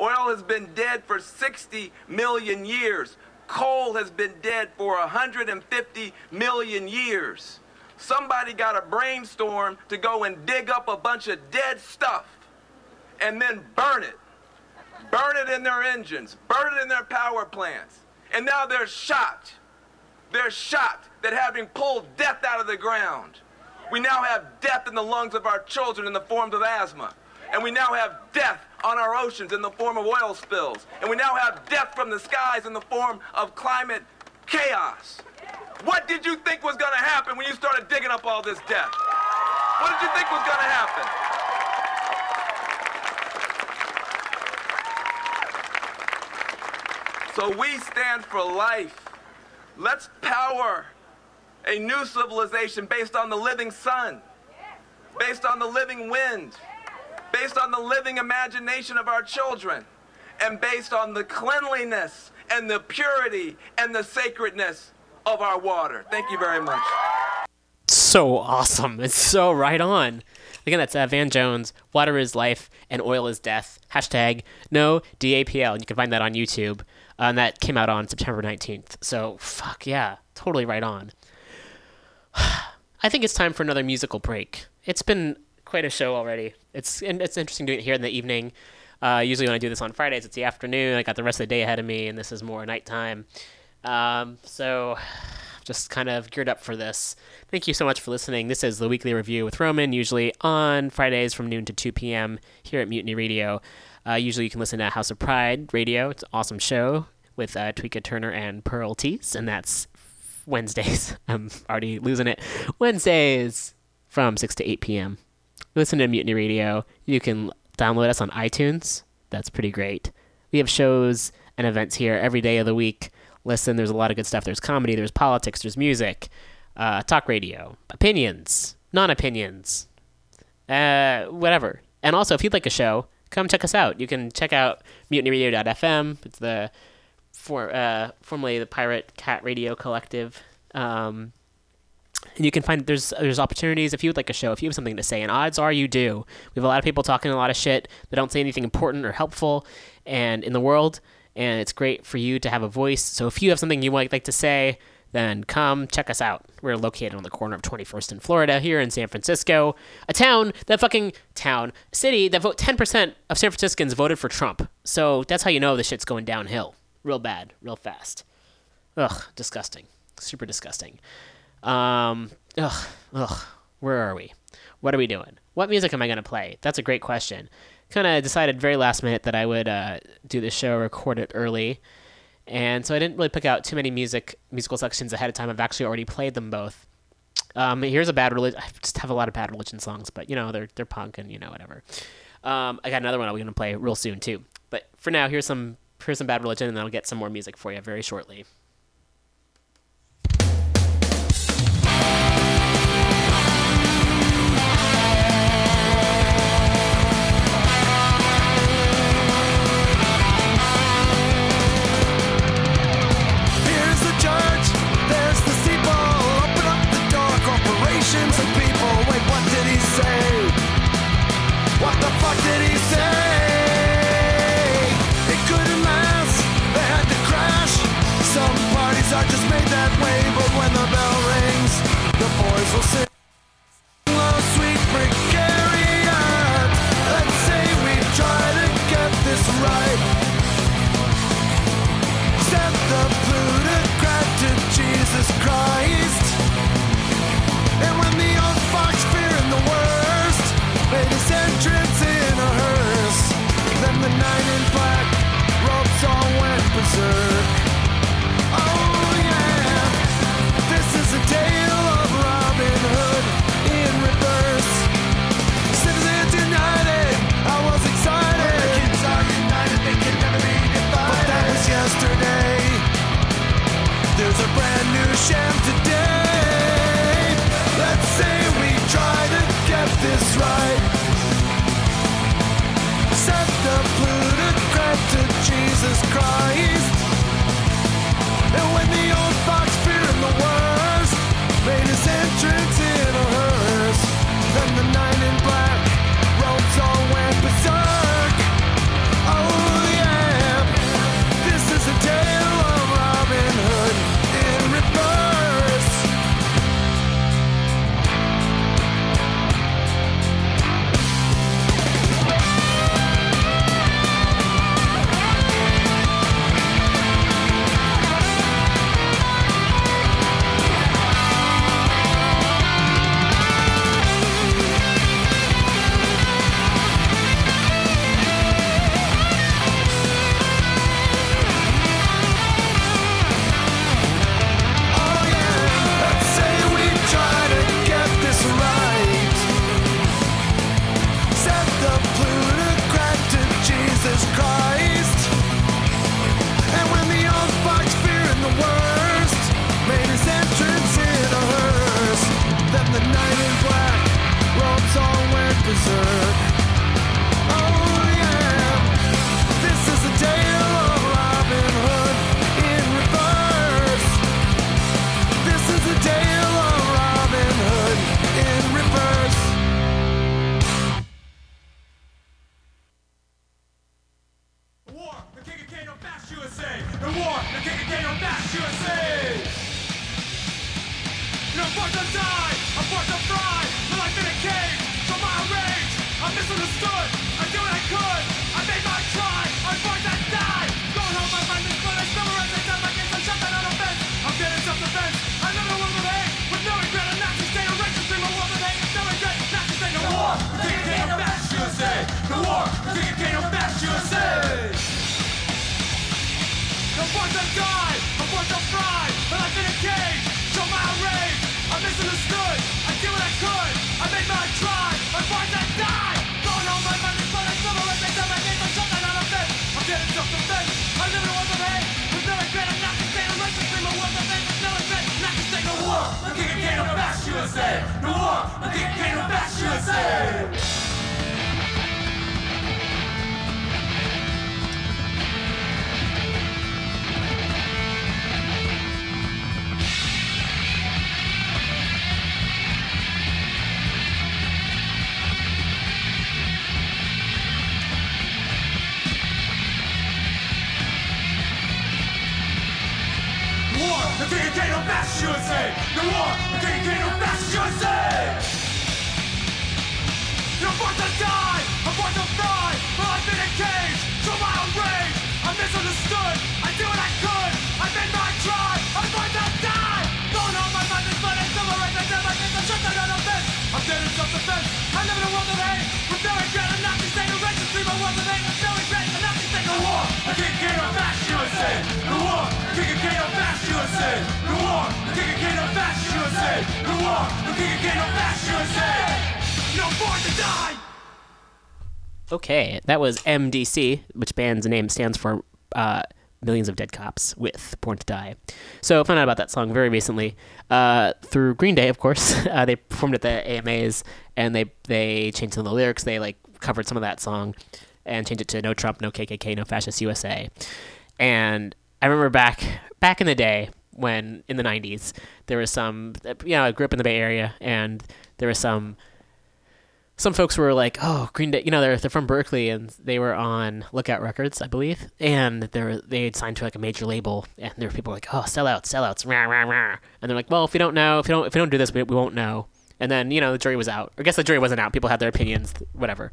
Oil has been dead for 60 million years. Coal has been dead for 150 million years. Somebody got a brainstorm to go and dig up a bunch of dead stuff and then burn it. Burn it in their engines, burn it in their power plants. And now they're shocked. They're shocked that having pulled death out of the ground, we now have death in the lungs of our children in the forms of asthma. And we now have death on our oceans in the form of oil spills. And we now have death from the skies in the form of climate chaos. What did you think was going to happen when you started digging up all this death? What did you think was going to happen? So we stand for life. Let's power a new civilization based on the living sun, based on the living wind, based on the living imagination of our children, and based on the cleanliness and the purity and the sacredness of our water. Thank you very much. so awesome. It's so right on. Again, that's uh, Van Jones. Water is life and oil is death. Hashtag no DAPL. And you can find that on YouTube. Uh, and that came out on September 19th. So, fuck yeah. Totally right on. I think it's time for another musical break. It's been quite a show already. It's it's interesting doing it here in the evening. Uh, usually when I do this on Fridays, it's the afternoon. I got the rest of the day ahead of me, and this is more nighttime. Um, so just kind of geared up for this. Thank you so much for listening. This is the weekly review with Roman, usually on Fridays from noon to 2 p.m. here at Mutiny Radio. Uh, usually you can listen to House of Pride Radio. It's an awesome show with uh, Tweeka Turner and Pearl Tees, and that's Wednesdays. I'm already losing it. Wednesdays from 6 to 8 p.m. Listen to Mutiny Radio. You can download us on iTunes. That's pretty great. We have shows and events here every day of the week. Listen, there's a lot of good stuff. There's comedy, there's politics, there's music, uh, talk radio, opinions, non opinions, uh, whatever. And also, if you'd like a show, come check us out. You can check out mutinyradio.fm. It's the for uh, formerly the Pirate Cat Radio Collective. Um, and you can find there's there's opportunities if you would like a show, if you have something to say, and odds are you do. We have a lot of people talking a lot of shit that don't say anything important or helpful, and in the world, and it's great for you to have a voice. So if you have something you might like to say, then come check us out. We're located on the corner of 21st and Florida here in San Francisco, a town that fucking town, city that vote 10% of San Franciscans voted for Trump. So that's how you know the shit's going downhill, real bad, real fast. Ugh, disgusting, super disgusting. Um, ugh, ugh. Where are we? What are we doing? What music am I gonna play? That's a great question. Kind of decided very last minute that I would uh, do the show, record it early, and so I didn't really pick out too many music musical sections ahead of time. I've actually already played them both. Um, here's a bad religion. I just have a lot of bad religion songs, but you know they're they're punk and you know whatever. Um, I got another one I'm gonna play real soon too. But for now, here's some here's some bad religion, and I'll get some more music for you very shortly. Sham today. Let's say we try to get this right. Set the plutocrat to Jesus Christ. And when the old fox King of Kano Bash USA! No forced to die, I'm forced to fry, a cage, my rage, I'm misunderstood, I did what I could, I made my try, I'm to my rage, I misunderstood, I did what I could, I made my drive, I fought and I died, going on my mind, I'm glad I saw my life, I said my name, I'm something I'm offense, I'm dead and just offense, I never once a man, I've never been not to say the right I'm gonna sell a fan say no war, I think I can a bastard say the king of Kano Bash USA, the king of! War, the war, the king of USA! You're forced to die, I'm forced to fry, my life in a cage, show my outrage, I'm misunderstood, I did what I could, I made my try, I'm forced to die, going home, my mind. Is blood, I back down, my gaze, I'm down on offense, I'm dead in self-defense, I live in a world of hate, with no regret, a Nazi state, a racist dream, a world of hate, with no regret, a Nazi state, the war, the king of Kano Bash USA, the war, of Kano Bash USA, war, the king of Bash USA, war, the king of Bash USA, no to die! Okay, that was MDC, which band's name stands for uh, Millions of Dead Cops with Born to Die. So I found out about that song very recently uh, through Green Day, of course. Uh, they performed at the AMAs and they they changed some of the lyrics. They like covered some of that song and changed it to No Trump, No KKK, No Fascist USA. And I remember back back in the day when in the 90s there was some you know I grew up in the Bay Area and there was some some folks were like, "Oh, Green Day," you know, they're they're from Berkeley and they were on Lookout Records, I believe, and they're they had signed to like a major label, and there were people like, "Oh, sellouts, sellouts," rah, rah, rah. and they're like, "Well, if we don't know, if we don't if we don't do this, we, we won't know." And then you know the jury was out. I guess the jury wasn't out. People had their opinions, whatever.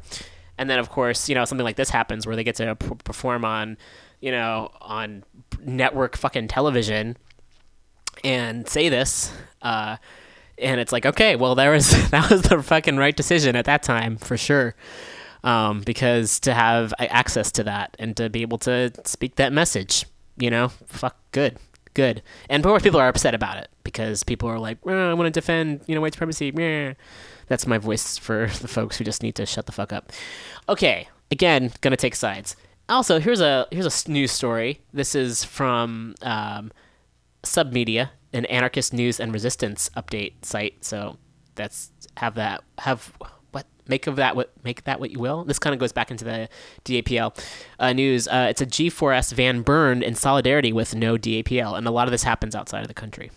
And then of course, you know, something like this happens where they get to p- perform on, you know, on network fucking television and say this. Uh, and it's like, okay, well, there was that was the fucking right decision at that time for sure, um, because to have access to that and to be able to speak that message, you know, fuck, good, good. And of course, people are upset about it because people are like, "Uh, I want to defend, you know, white supremacy. meh." That's my voice for the folks who just need to shut the fuck up. Okay, again, gonna take sides. Also, here's a here's a news story. This is from um, Submedia, an anarchist news and resistance update site. So that's have that have what make of that what make that what you will. This kind of goes back into the DAPL uh, news. Uh, it's a G4S van burned in solidarity with no DAPL, and a lot of this happens outside of the country.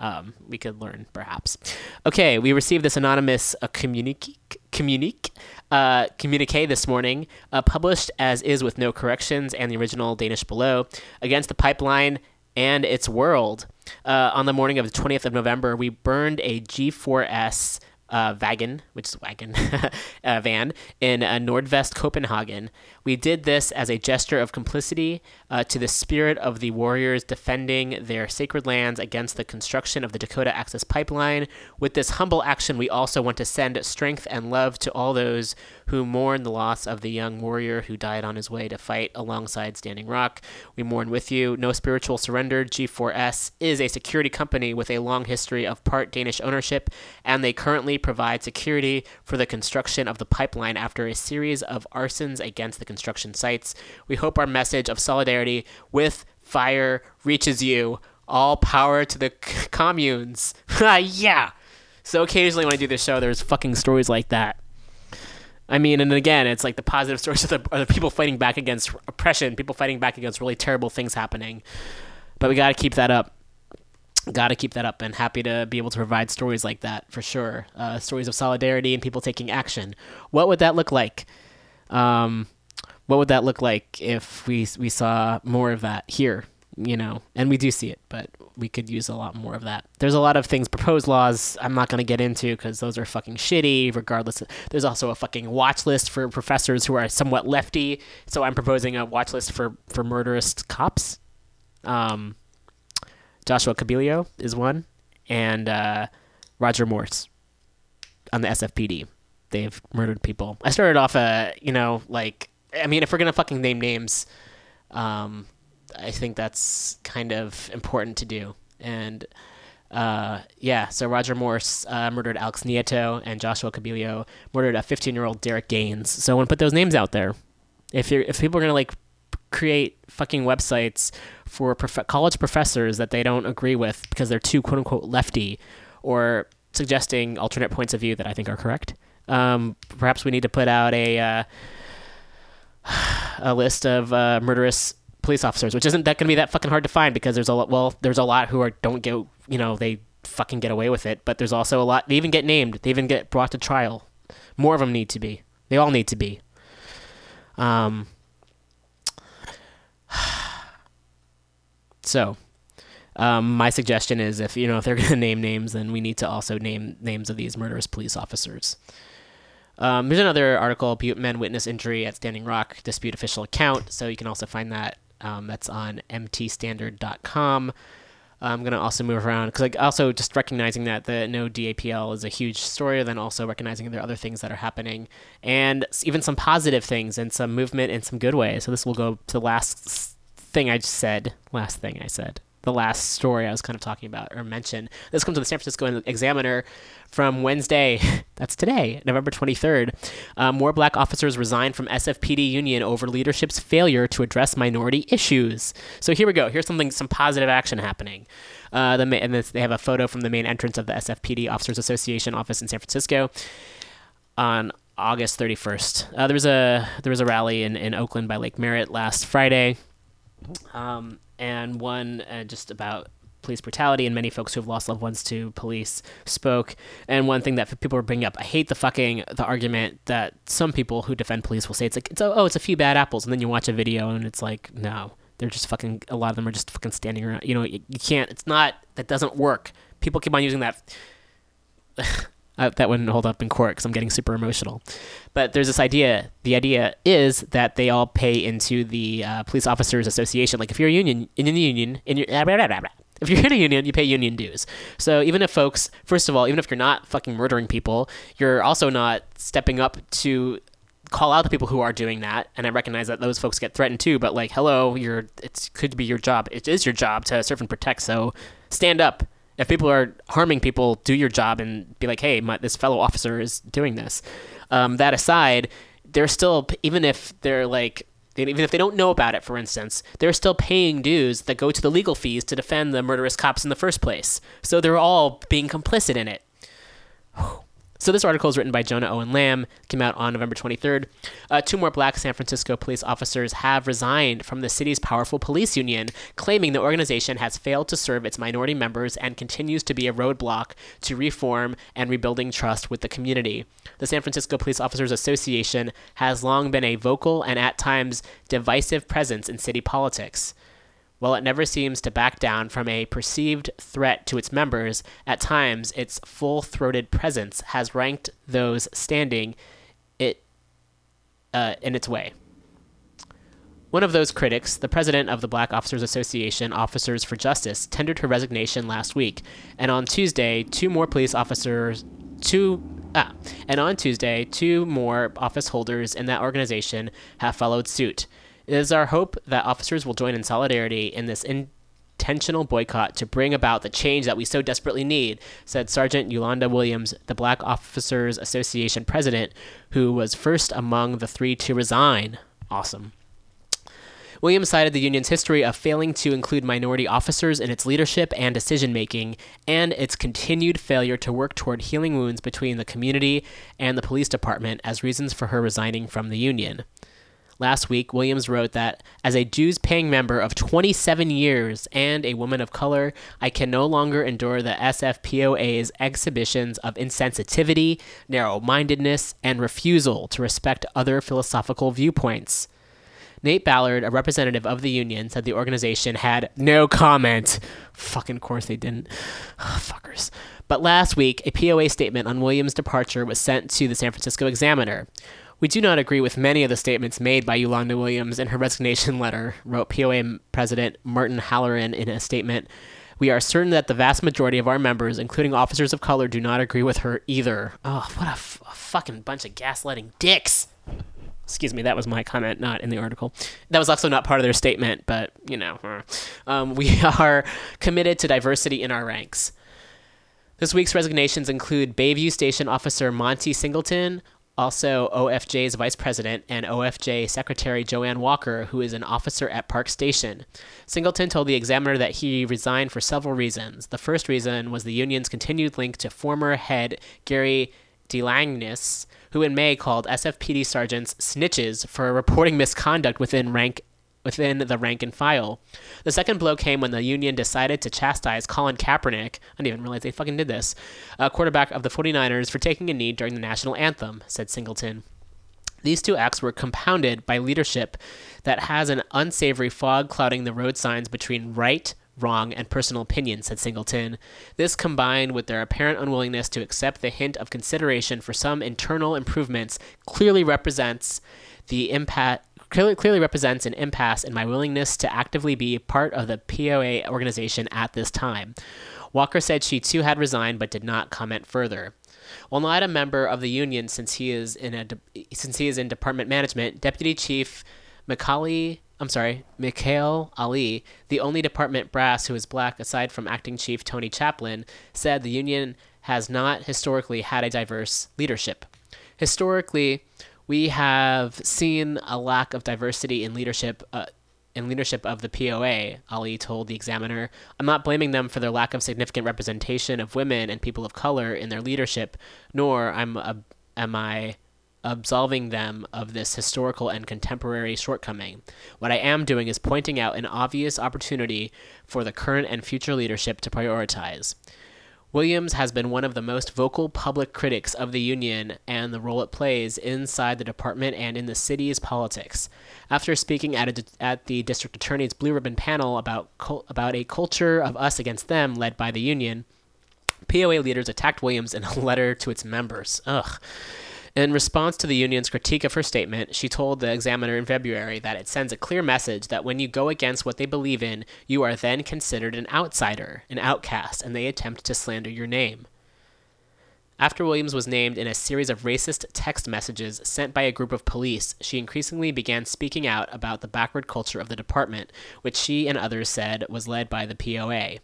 Um, we could learn perhaps. Okay, we received this anonymous uh, communique communique uh, communique this morning, uh, published as is with no corrections and the original Danish below against the pipeline and its world. Uh, on the morning of the 20th of November, we burned a G4S uh, wagon, which is wagon uh, van in uh, Nordvest, Copenhagen. We did this as a gesture of complicity uh, to the spirit of the warriors defending their sacred lands against the construction of the Dakota Access Pipeline. With this humble action, we also want to send strength and love to all those who mourn the loss of the young warrior who died on his way to fight alongside Standing Rock. We mourn with you. No spiritual surrender. G4S is a security company with a long history of part Danish ownership, and they currently provide security for the construction of the pipeline after a series of arsons against the construction sites. We hope our message of solidarity with fire reaches you. All power to the c- communes. yeah. So occasionally when I do this show, there's fucking stories like that. I mean, and again, it's like the positive stories are the, the people fighting back against oppression, people fighting back against really terrible things happening. But we got to keep that up. Got to keep that up, and happy to be able to provide stories like that for sure. Uh, stories of solidarity and people taking action. What would that look like? Um, what would that look like if we we saw more of that here? You know, and we do see it, but we could use a lot more of that. There's a lot of things, proposed laws. I'm not going to get into because those are fucking shitty. Regardless, there's also a fucking watch list for professors who are somewhat lefty. So I'm proposing a watch list for for murderous cops. Um, Joshua Cabillo is one, and uh, Roger Morse on the SFPD. They've murdered people. I started off a, you know, like, I mean, if we're gonna fucking name names, um, I think that's kind of important to do. And uh, yeah, so Roger Morse uh, murdered Alex Nieto, and Joshua Cabillo murdered a 15-year-old Derrick Gaines. So I want to put those names out there. If you're, if people are gonna like create fucking websites for prof- college professors that they don't agree with because they're too quote unquote lefty or suggesting alternate points of view that I think are correct. Um, perhaps we need to put out a uh, a list of uh, murderous police officers, which isn't that going to be that fucking hard to find because there's a lot. Well, there's a lot who are don't get you know they fucking get away with it, but there's also a lot they even get named, they even get brought to trial. More of them need to be. They all need to be. Um, so, um, my suggestion is if you know if they're going to name names, then we need to also name names of these murderous police officers. Um, there's another article, Men Witness Injury at Standing Rock, Dispute Official Account. So you can also find that. Um, that's on mtstandard.com. I'm going to also move around because like also just recognizing that the no DAPL is a huge story, then also recognizing there are other things that are happening and even some positive things and some movement in some good ways. So this will go to the last thing I just said, last thing I said, the last story I was kind of talking about or mentioned. This comes from the San Francisco Examiner from Wednesday. That's today, November 23rd. Uh, more black officers resign from SFPD union over leadership's failure to address minority issues. So here we go. Here's something, some positive action happening. Uh, the and this, they have a photo from the main entrance of the SFPD Officers Association office in San Francisco on August 31st. Uh, there was a there was a rally in, in Oakland by Lake Merritt last Friday, um, and one uh, just about police brutality, and many folks who have lost loved ones to police spoke. And one thing that people were bringing up, I hate the fucking the argument that some people who defend police will say it's like it's oh it's a few bad apples, and then you watch a video and it's like no, they're just fucking a lot of them are just fucking standing around. You know, you, you can't. It's not that doesn't work. People keep on using that. uh, that wouldn't hold up in court because I'm getting super emotional. But there's this idea. The idea is that they all pay into the uh, police officers association. Like if you're a union in the union, in your if you're in a union, you pay union dues. So even if folks, first of all, even if you're not fucking murdering people, you're also not stepping up to call out the people who are doing that. And I recognize that those folks get threatened too. But like, hello, you're it could be your job. It is your job to serve and protect. So stand up if people are harming people, do your job and be like, hey, my, this fellow officer is doing this. Um, that aside, they're still, even if they're like, even if they don't know about it, for instance, they're still paying dues that go to the legal fees to defend the murderous cops in the first place. So they're all being complicit in it. So this article is written by Jonah Owen Lamb, came out on November 23rd. Uh, two more black San Francisco police officers have resigned from the city's powerful police union, claiming the organization has failed to serve its minority members and continues to be a roadblock to reform and rebuilding trust with the community. The San Francisco Police Officers Association has long been a vocal and at times divisive presence in city politics. While it never seems to back down from a perceived threat to its members, at times its full throated presence has ranked those standing it uh, in its way. One of those critics, the president of the Black Officers Association, Officers for Justice, tendered her resignation last week, and on Tuesday, two more police officers, two ah, and on Tuesday, two more office holders in that organization have followed suit. It is our hope that officers will join in solidarity in this intentional boycott to bring about the change that we so desperately need, said Sergeant Yolanda Williams, the Black Officers Association president, who was first among the three to resign. Awesome. Williams cited the union's history of failing to include minority officers in its leadership and decision making, and its continued failure to work toward healing wounds between the community and the police department as reasons for her resigning from the union. Last week, Williams wrote that as a dues paying member of 27 years and a woman of color, I can no longer endure the SFPOA's exhibitions of insensitivity, narrow mindedness, and refusal to respect other philosophical viewpoints. Nate Ballard, a representative of the union, said the organization had no comment. Fucking course they didn't. fuckers. But last week, a POA statement on Williams' departure was sent to the San Francisco Examiner. We do not agree with many of the statements made by Yolanda Williams in her resignation letter, wrote POA President Martin Halloran in a statement. We are certain that the vast majority of our members, including officers of color, do not agree with her either. Oh, what a, f- a fucking bunch of gaslighting dicks. Excuse me, that was my comment, not in the article. That was also not part of their statement, but, you know. Um, we are committed to diversity in our ranks. This week's resignations include Bayview Station Officer Monty Singleton, also OFJ's vice president and OFJ secretary Joanne Walker, who is an officer at Park Station. Singleton told the Examiner that he resigned for several reasons. The first reason was the union's continued link to former head Gary Delagnes, who in May called SFPD sergeants snitches for reporting misconduct within rank within the rank and file. The second blow came when the Union decided to chastise Colin Kaepernick, I didn't even realize they fucking did this, a quarterback of the 49ers, for taking a knee during the national anthem, said Singleton. These two acts were compounded by leadership that has an unsavory fog clouding the road signs between right, wrong, and personal opinion, said Singleton. This combined with their apparent unwillingness to accept the hint of consideration for some internal improvements clearly represents the impact clearly, clearly represents an impasse in my willingness to actively be part of the POA organization at this time. Walker said she too had resigned but did not comment further. While not a member of the union since he is in a de- since he is in department management, Deputy Chief Macaulay I'm sorry, Mikail Ali, the only department brass who is black aside from acting chief Toney Chaplin, said the union has not historically had a diverse leadership. Historically, we have seen a lack of diversity in leadership uh, in leadership of the POA, Ali told the Examiner. I'm not blaming them for their lack of significant representation of women and people of color in their leadership, nor I'm am I absolving them of this historical and contemporary shortcoming. What I am doing is pointing out an obvious opportunity for the current and future leadership to prioritize. Williams has been one of the most vocal public critics of the union and the role it plays inside the department and in the city's politics. After speaking at, a, at the district attorney's blue ribbon panel about about a culture of us against them led by the union, POA leaders attacked Williams in a letter to its members. Ugh. In response to the union's critique of her statement, she told the examiner in February that it sends a clear message that when you go against what they believe in, you are then considered an outsider, an outcast, and they attempt to slander your name. After Williams was named in a series of racist text messages sent by a group of police, she increasingly began speaking out about the backward culture of the department, which she and others said was led by the POA.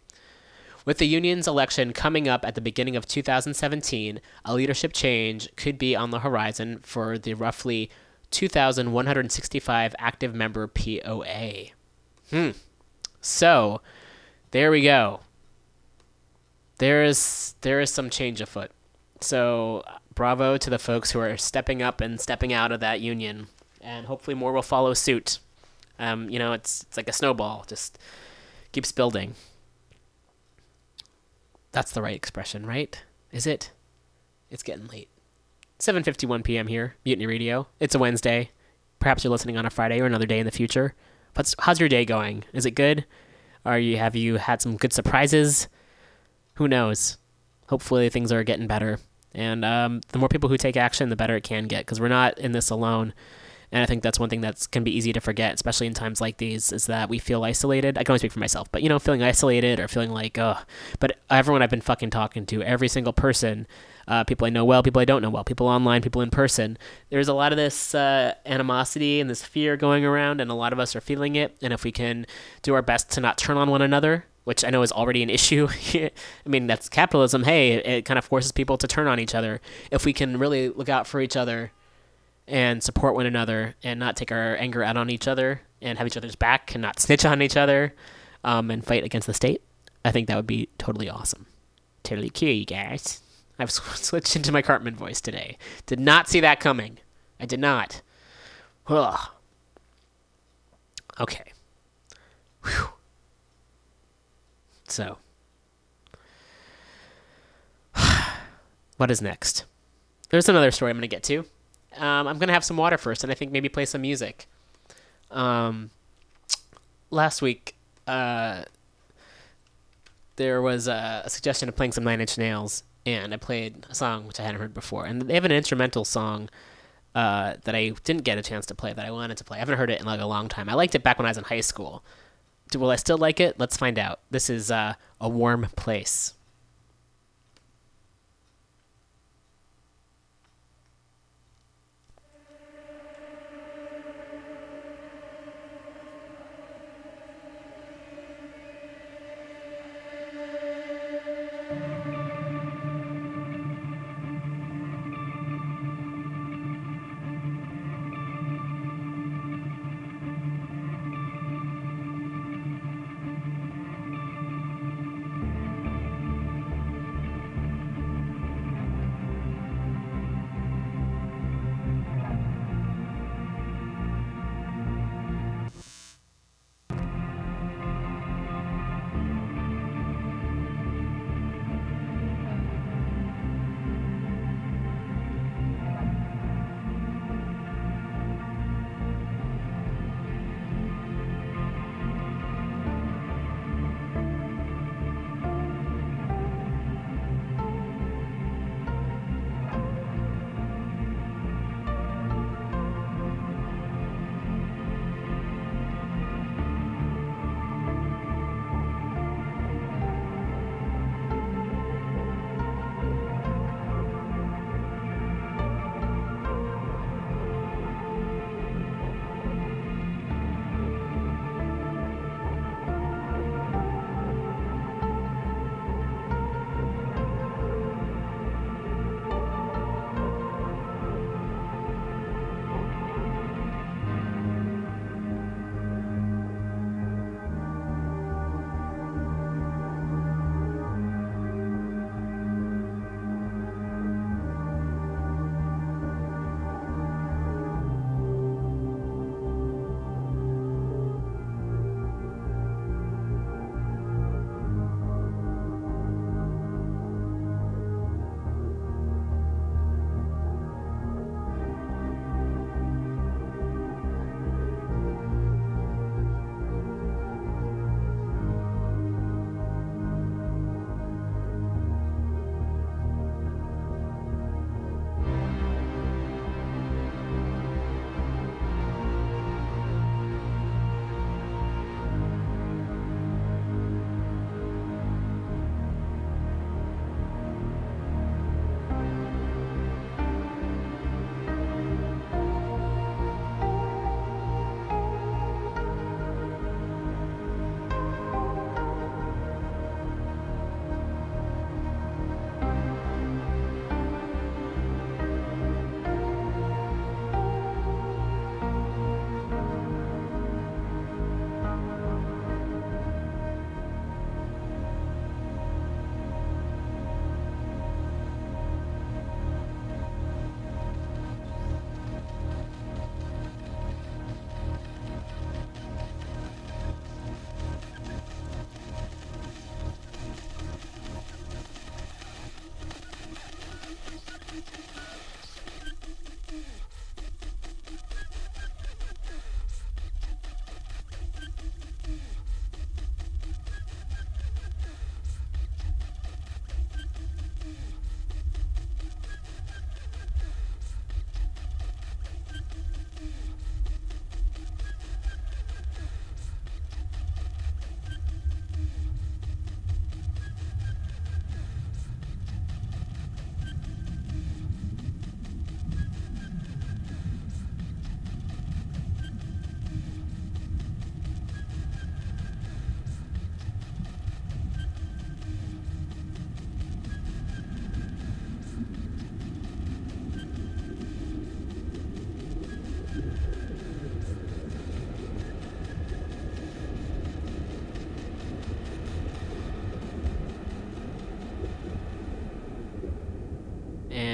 With the union's election coming up at the beginning of 2017, a leadership change could be on the horizon for the roughly 2,165 active member POA. Hmm. So, there we go. There is there is some change afoot. So, bravo to the folks who are stepping up and stepping out of that union, and hopefully more will follow suit. Um, you know, it's it's like a snowball, just keeps building. That's the right expression, right? Is it? It's getting late. 7:51 p.m. here, Mutiny Radio. It's a Wednesday. Perhaps you're listening on a Friday or another day in the future. But how's your day going? Is it good? Are you have you had some good surprises? Who knows? Hopefully things are getting better. And um, the more people who take action, the better it can get because we're not in this alone. And I think that's one thing that's can be easy to forget, especially in times like these, is that we feel isolated. I can only speak for myself, but you know, feeling isolated or feeling like, oh, but everyone I've been fucking talking to, every single person, uh, people I know well, people I don't know well, people online, people in person, there's a lot of this uh, animosity and this fear going around, and a lot of us are feeling it. And if we can do our best to not turn on one another, which I know is already an issue. I mean, that's capitalism. Hey, it, it kind of forces people to turn on each other. If we can really look out for each other and support one another and not take our anger out on each other and have each other's back and not snitch on each other um, and fight against the state, I think that would be totally awesome. Totally cool, you guys. I've sw- switched into my Cartman voice today. Did not see that coming. I did not. Ugh. Okay. Whew. So, what is next? There's another story I'm going to get to. Um, I'm going to have some water first, and I think maybe play some music. Um, last week, uh, there was a, a suggestion of playing some Nine Inch Nails, and I played a song which I hadn't heard before. And they have an instrumental song uh, that I didn't get a chance to play that I wanted to play. I haven't heard it in like a long time. I liked it back when I was in high school. Will I still like it? Let's find out. This is uh, A Warm Place.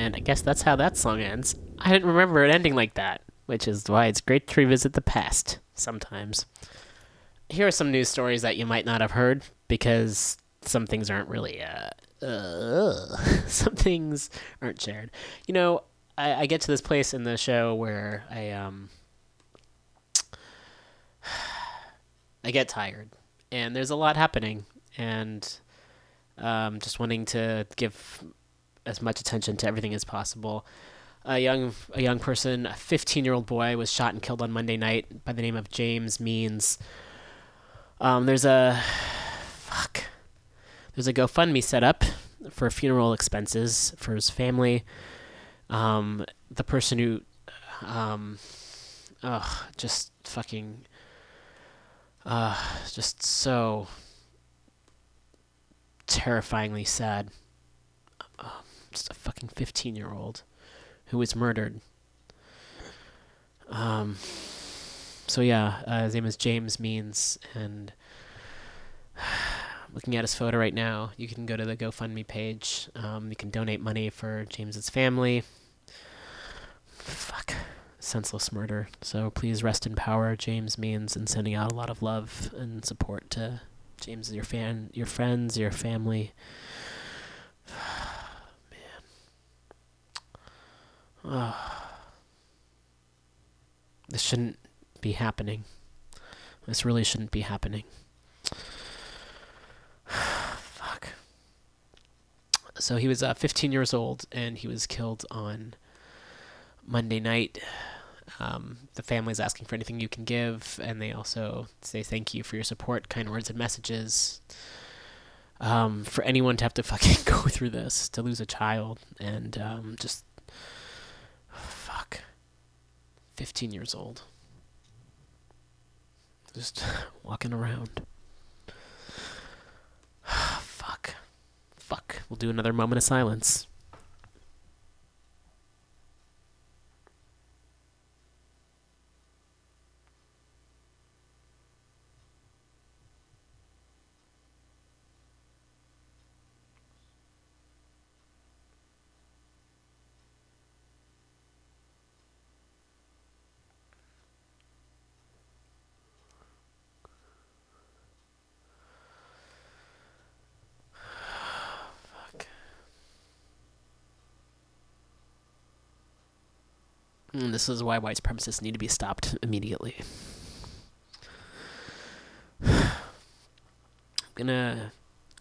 And I guess that's how that song ends. I didn't remember it ending like that, which is why it's great to revisit the past sometimes. Here are some news stories that you might not have heard because some things aren't really, uh, uh some things aren't shared. You know, I, I get to this place in the show where I, um, I get tired and there's a lot happening and um, just wanting to give as much attention to everything as possible. A young a young person, a 15 year old boy, was shot and killed on Monday night by the name of James Means. Um, there's a fuck. There's a GoFundMe set up for funeral expenses for his family. Um, the person who, um, ugh, just fucking, uh, just so terrifyingly sad. Just a fucking 15 year old who was murdered. Um, so yeah, uh, his name is James Means, and looking at his photo right now, you can go to the GoFundMe page. Um, you can donate money for James's family. Fuck, senseless murder. So please rest in power, James Means, and sending out a lot of love and support to James, your fan, your friends, your family. Oh. This shouldn't be happening. This really shouldn't be happening. Fuck. So he was uh, 15 years old and he was killed on Monday night. Um, the family's asking for anything you can give, and they also say thank you for your support, kind words and messages. Um, for anyone to have to fucking go through this, to lose a child, and um, just 15 years old. Just walking around. Fuck. Fuck. We'll do another moment of silence. And this is why white supremacists need to be stopped immediately. I'm gonna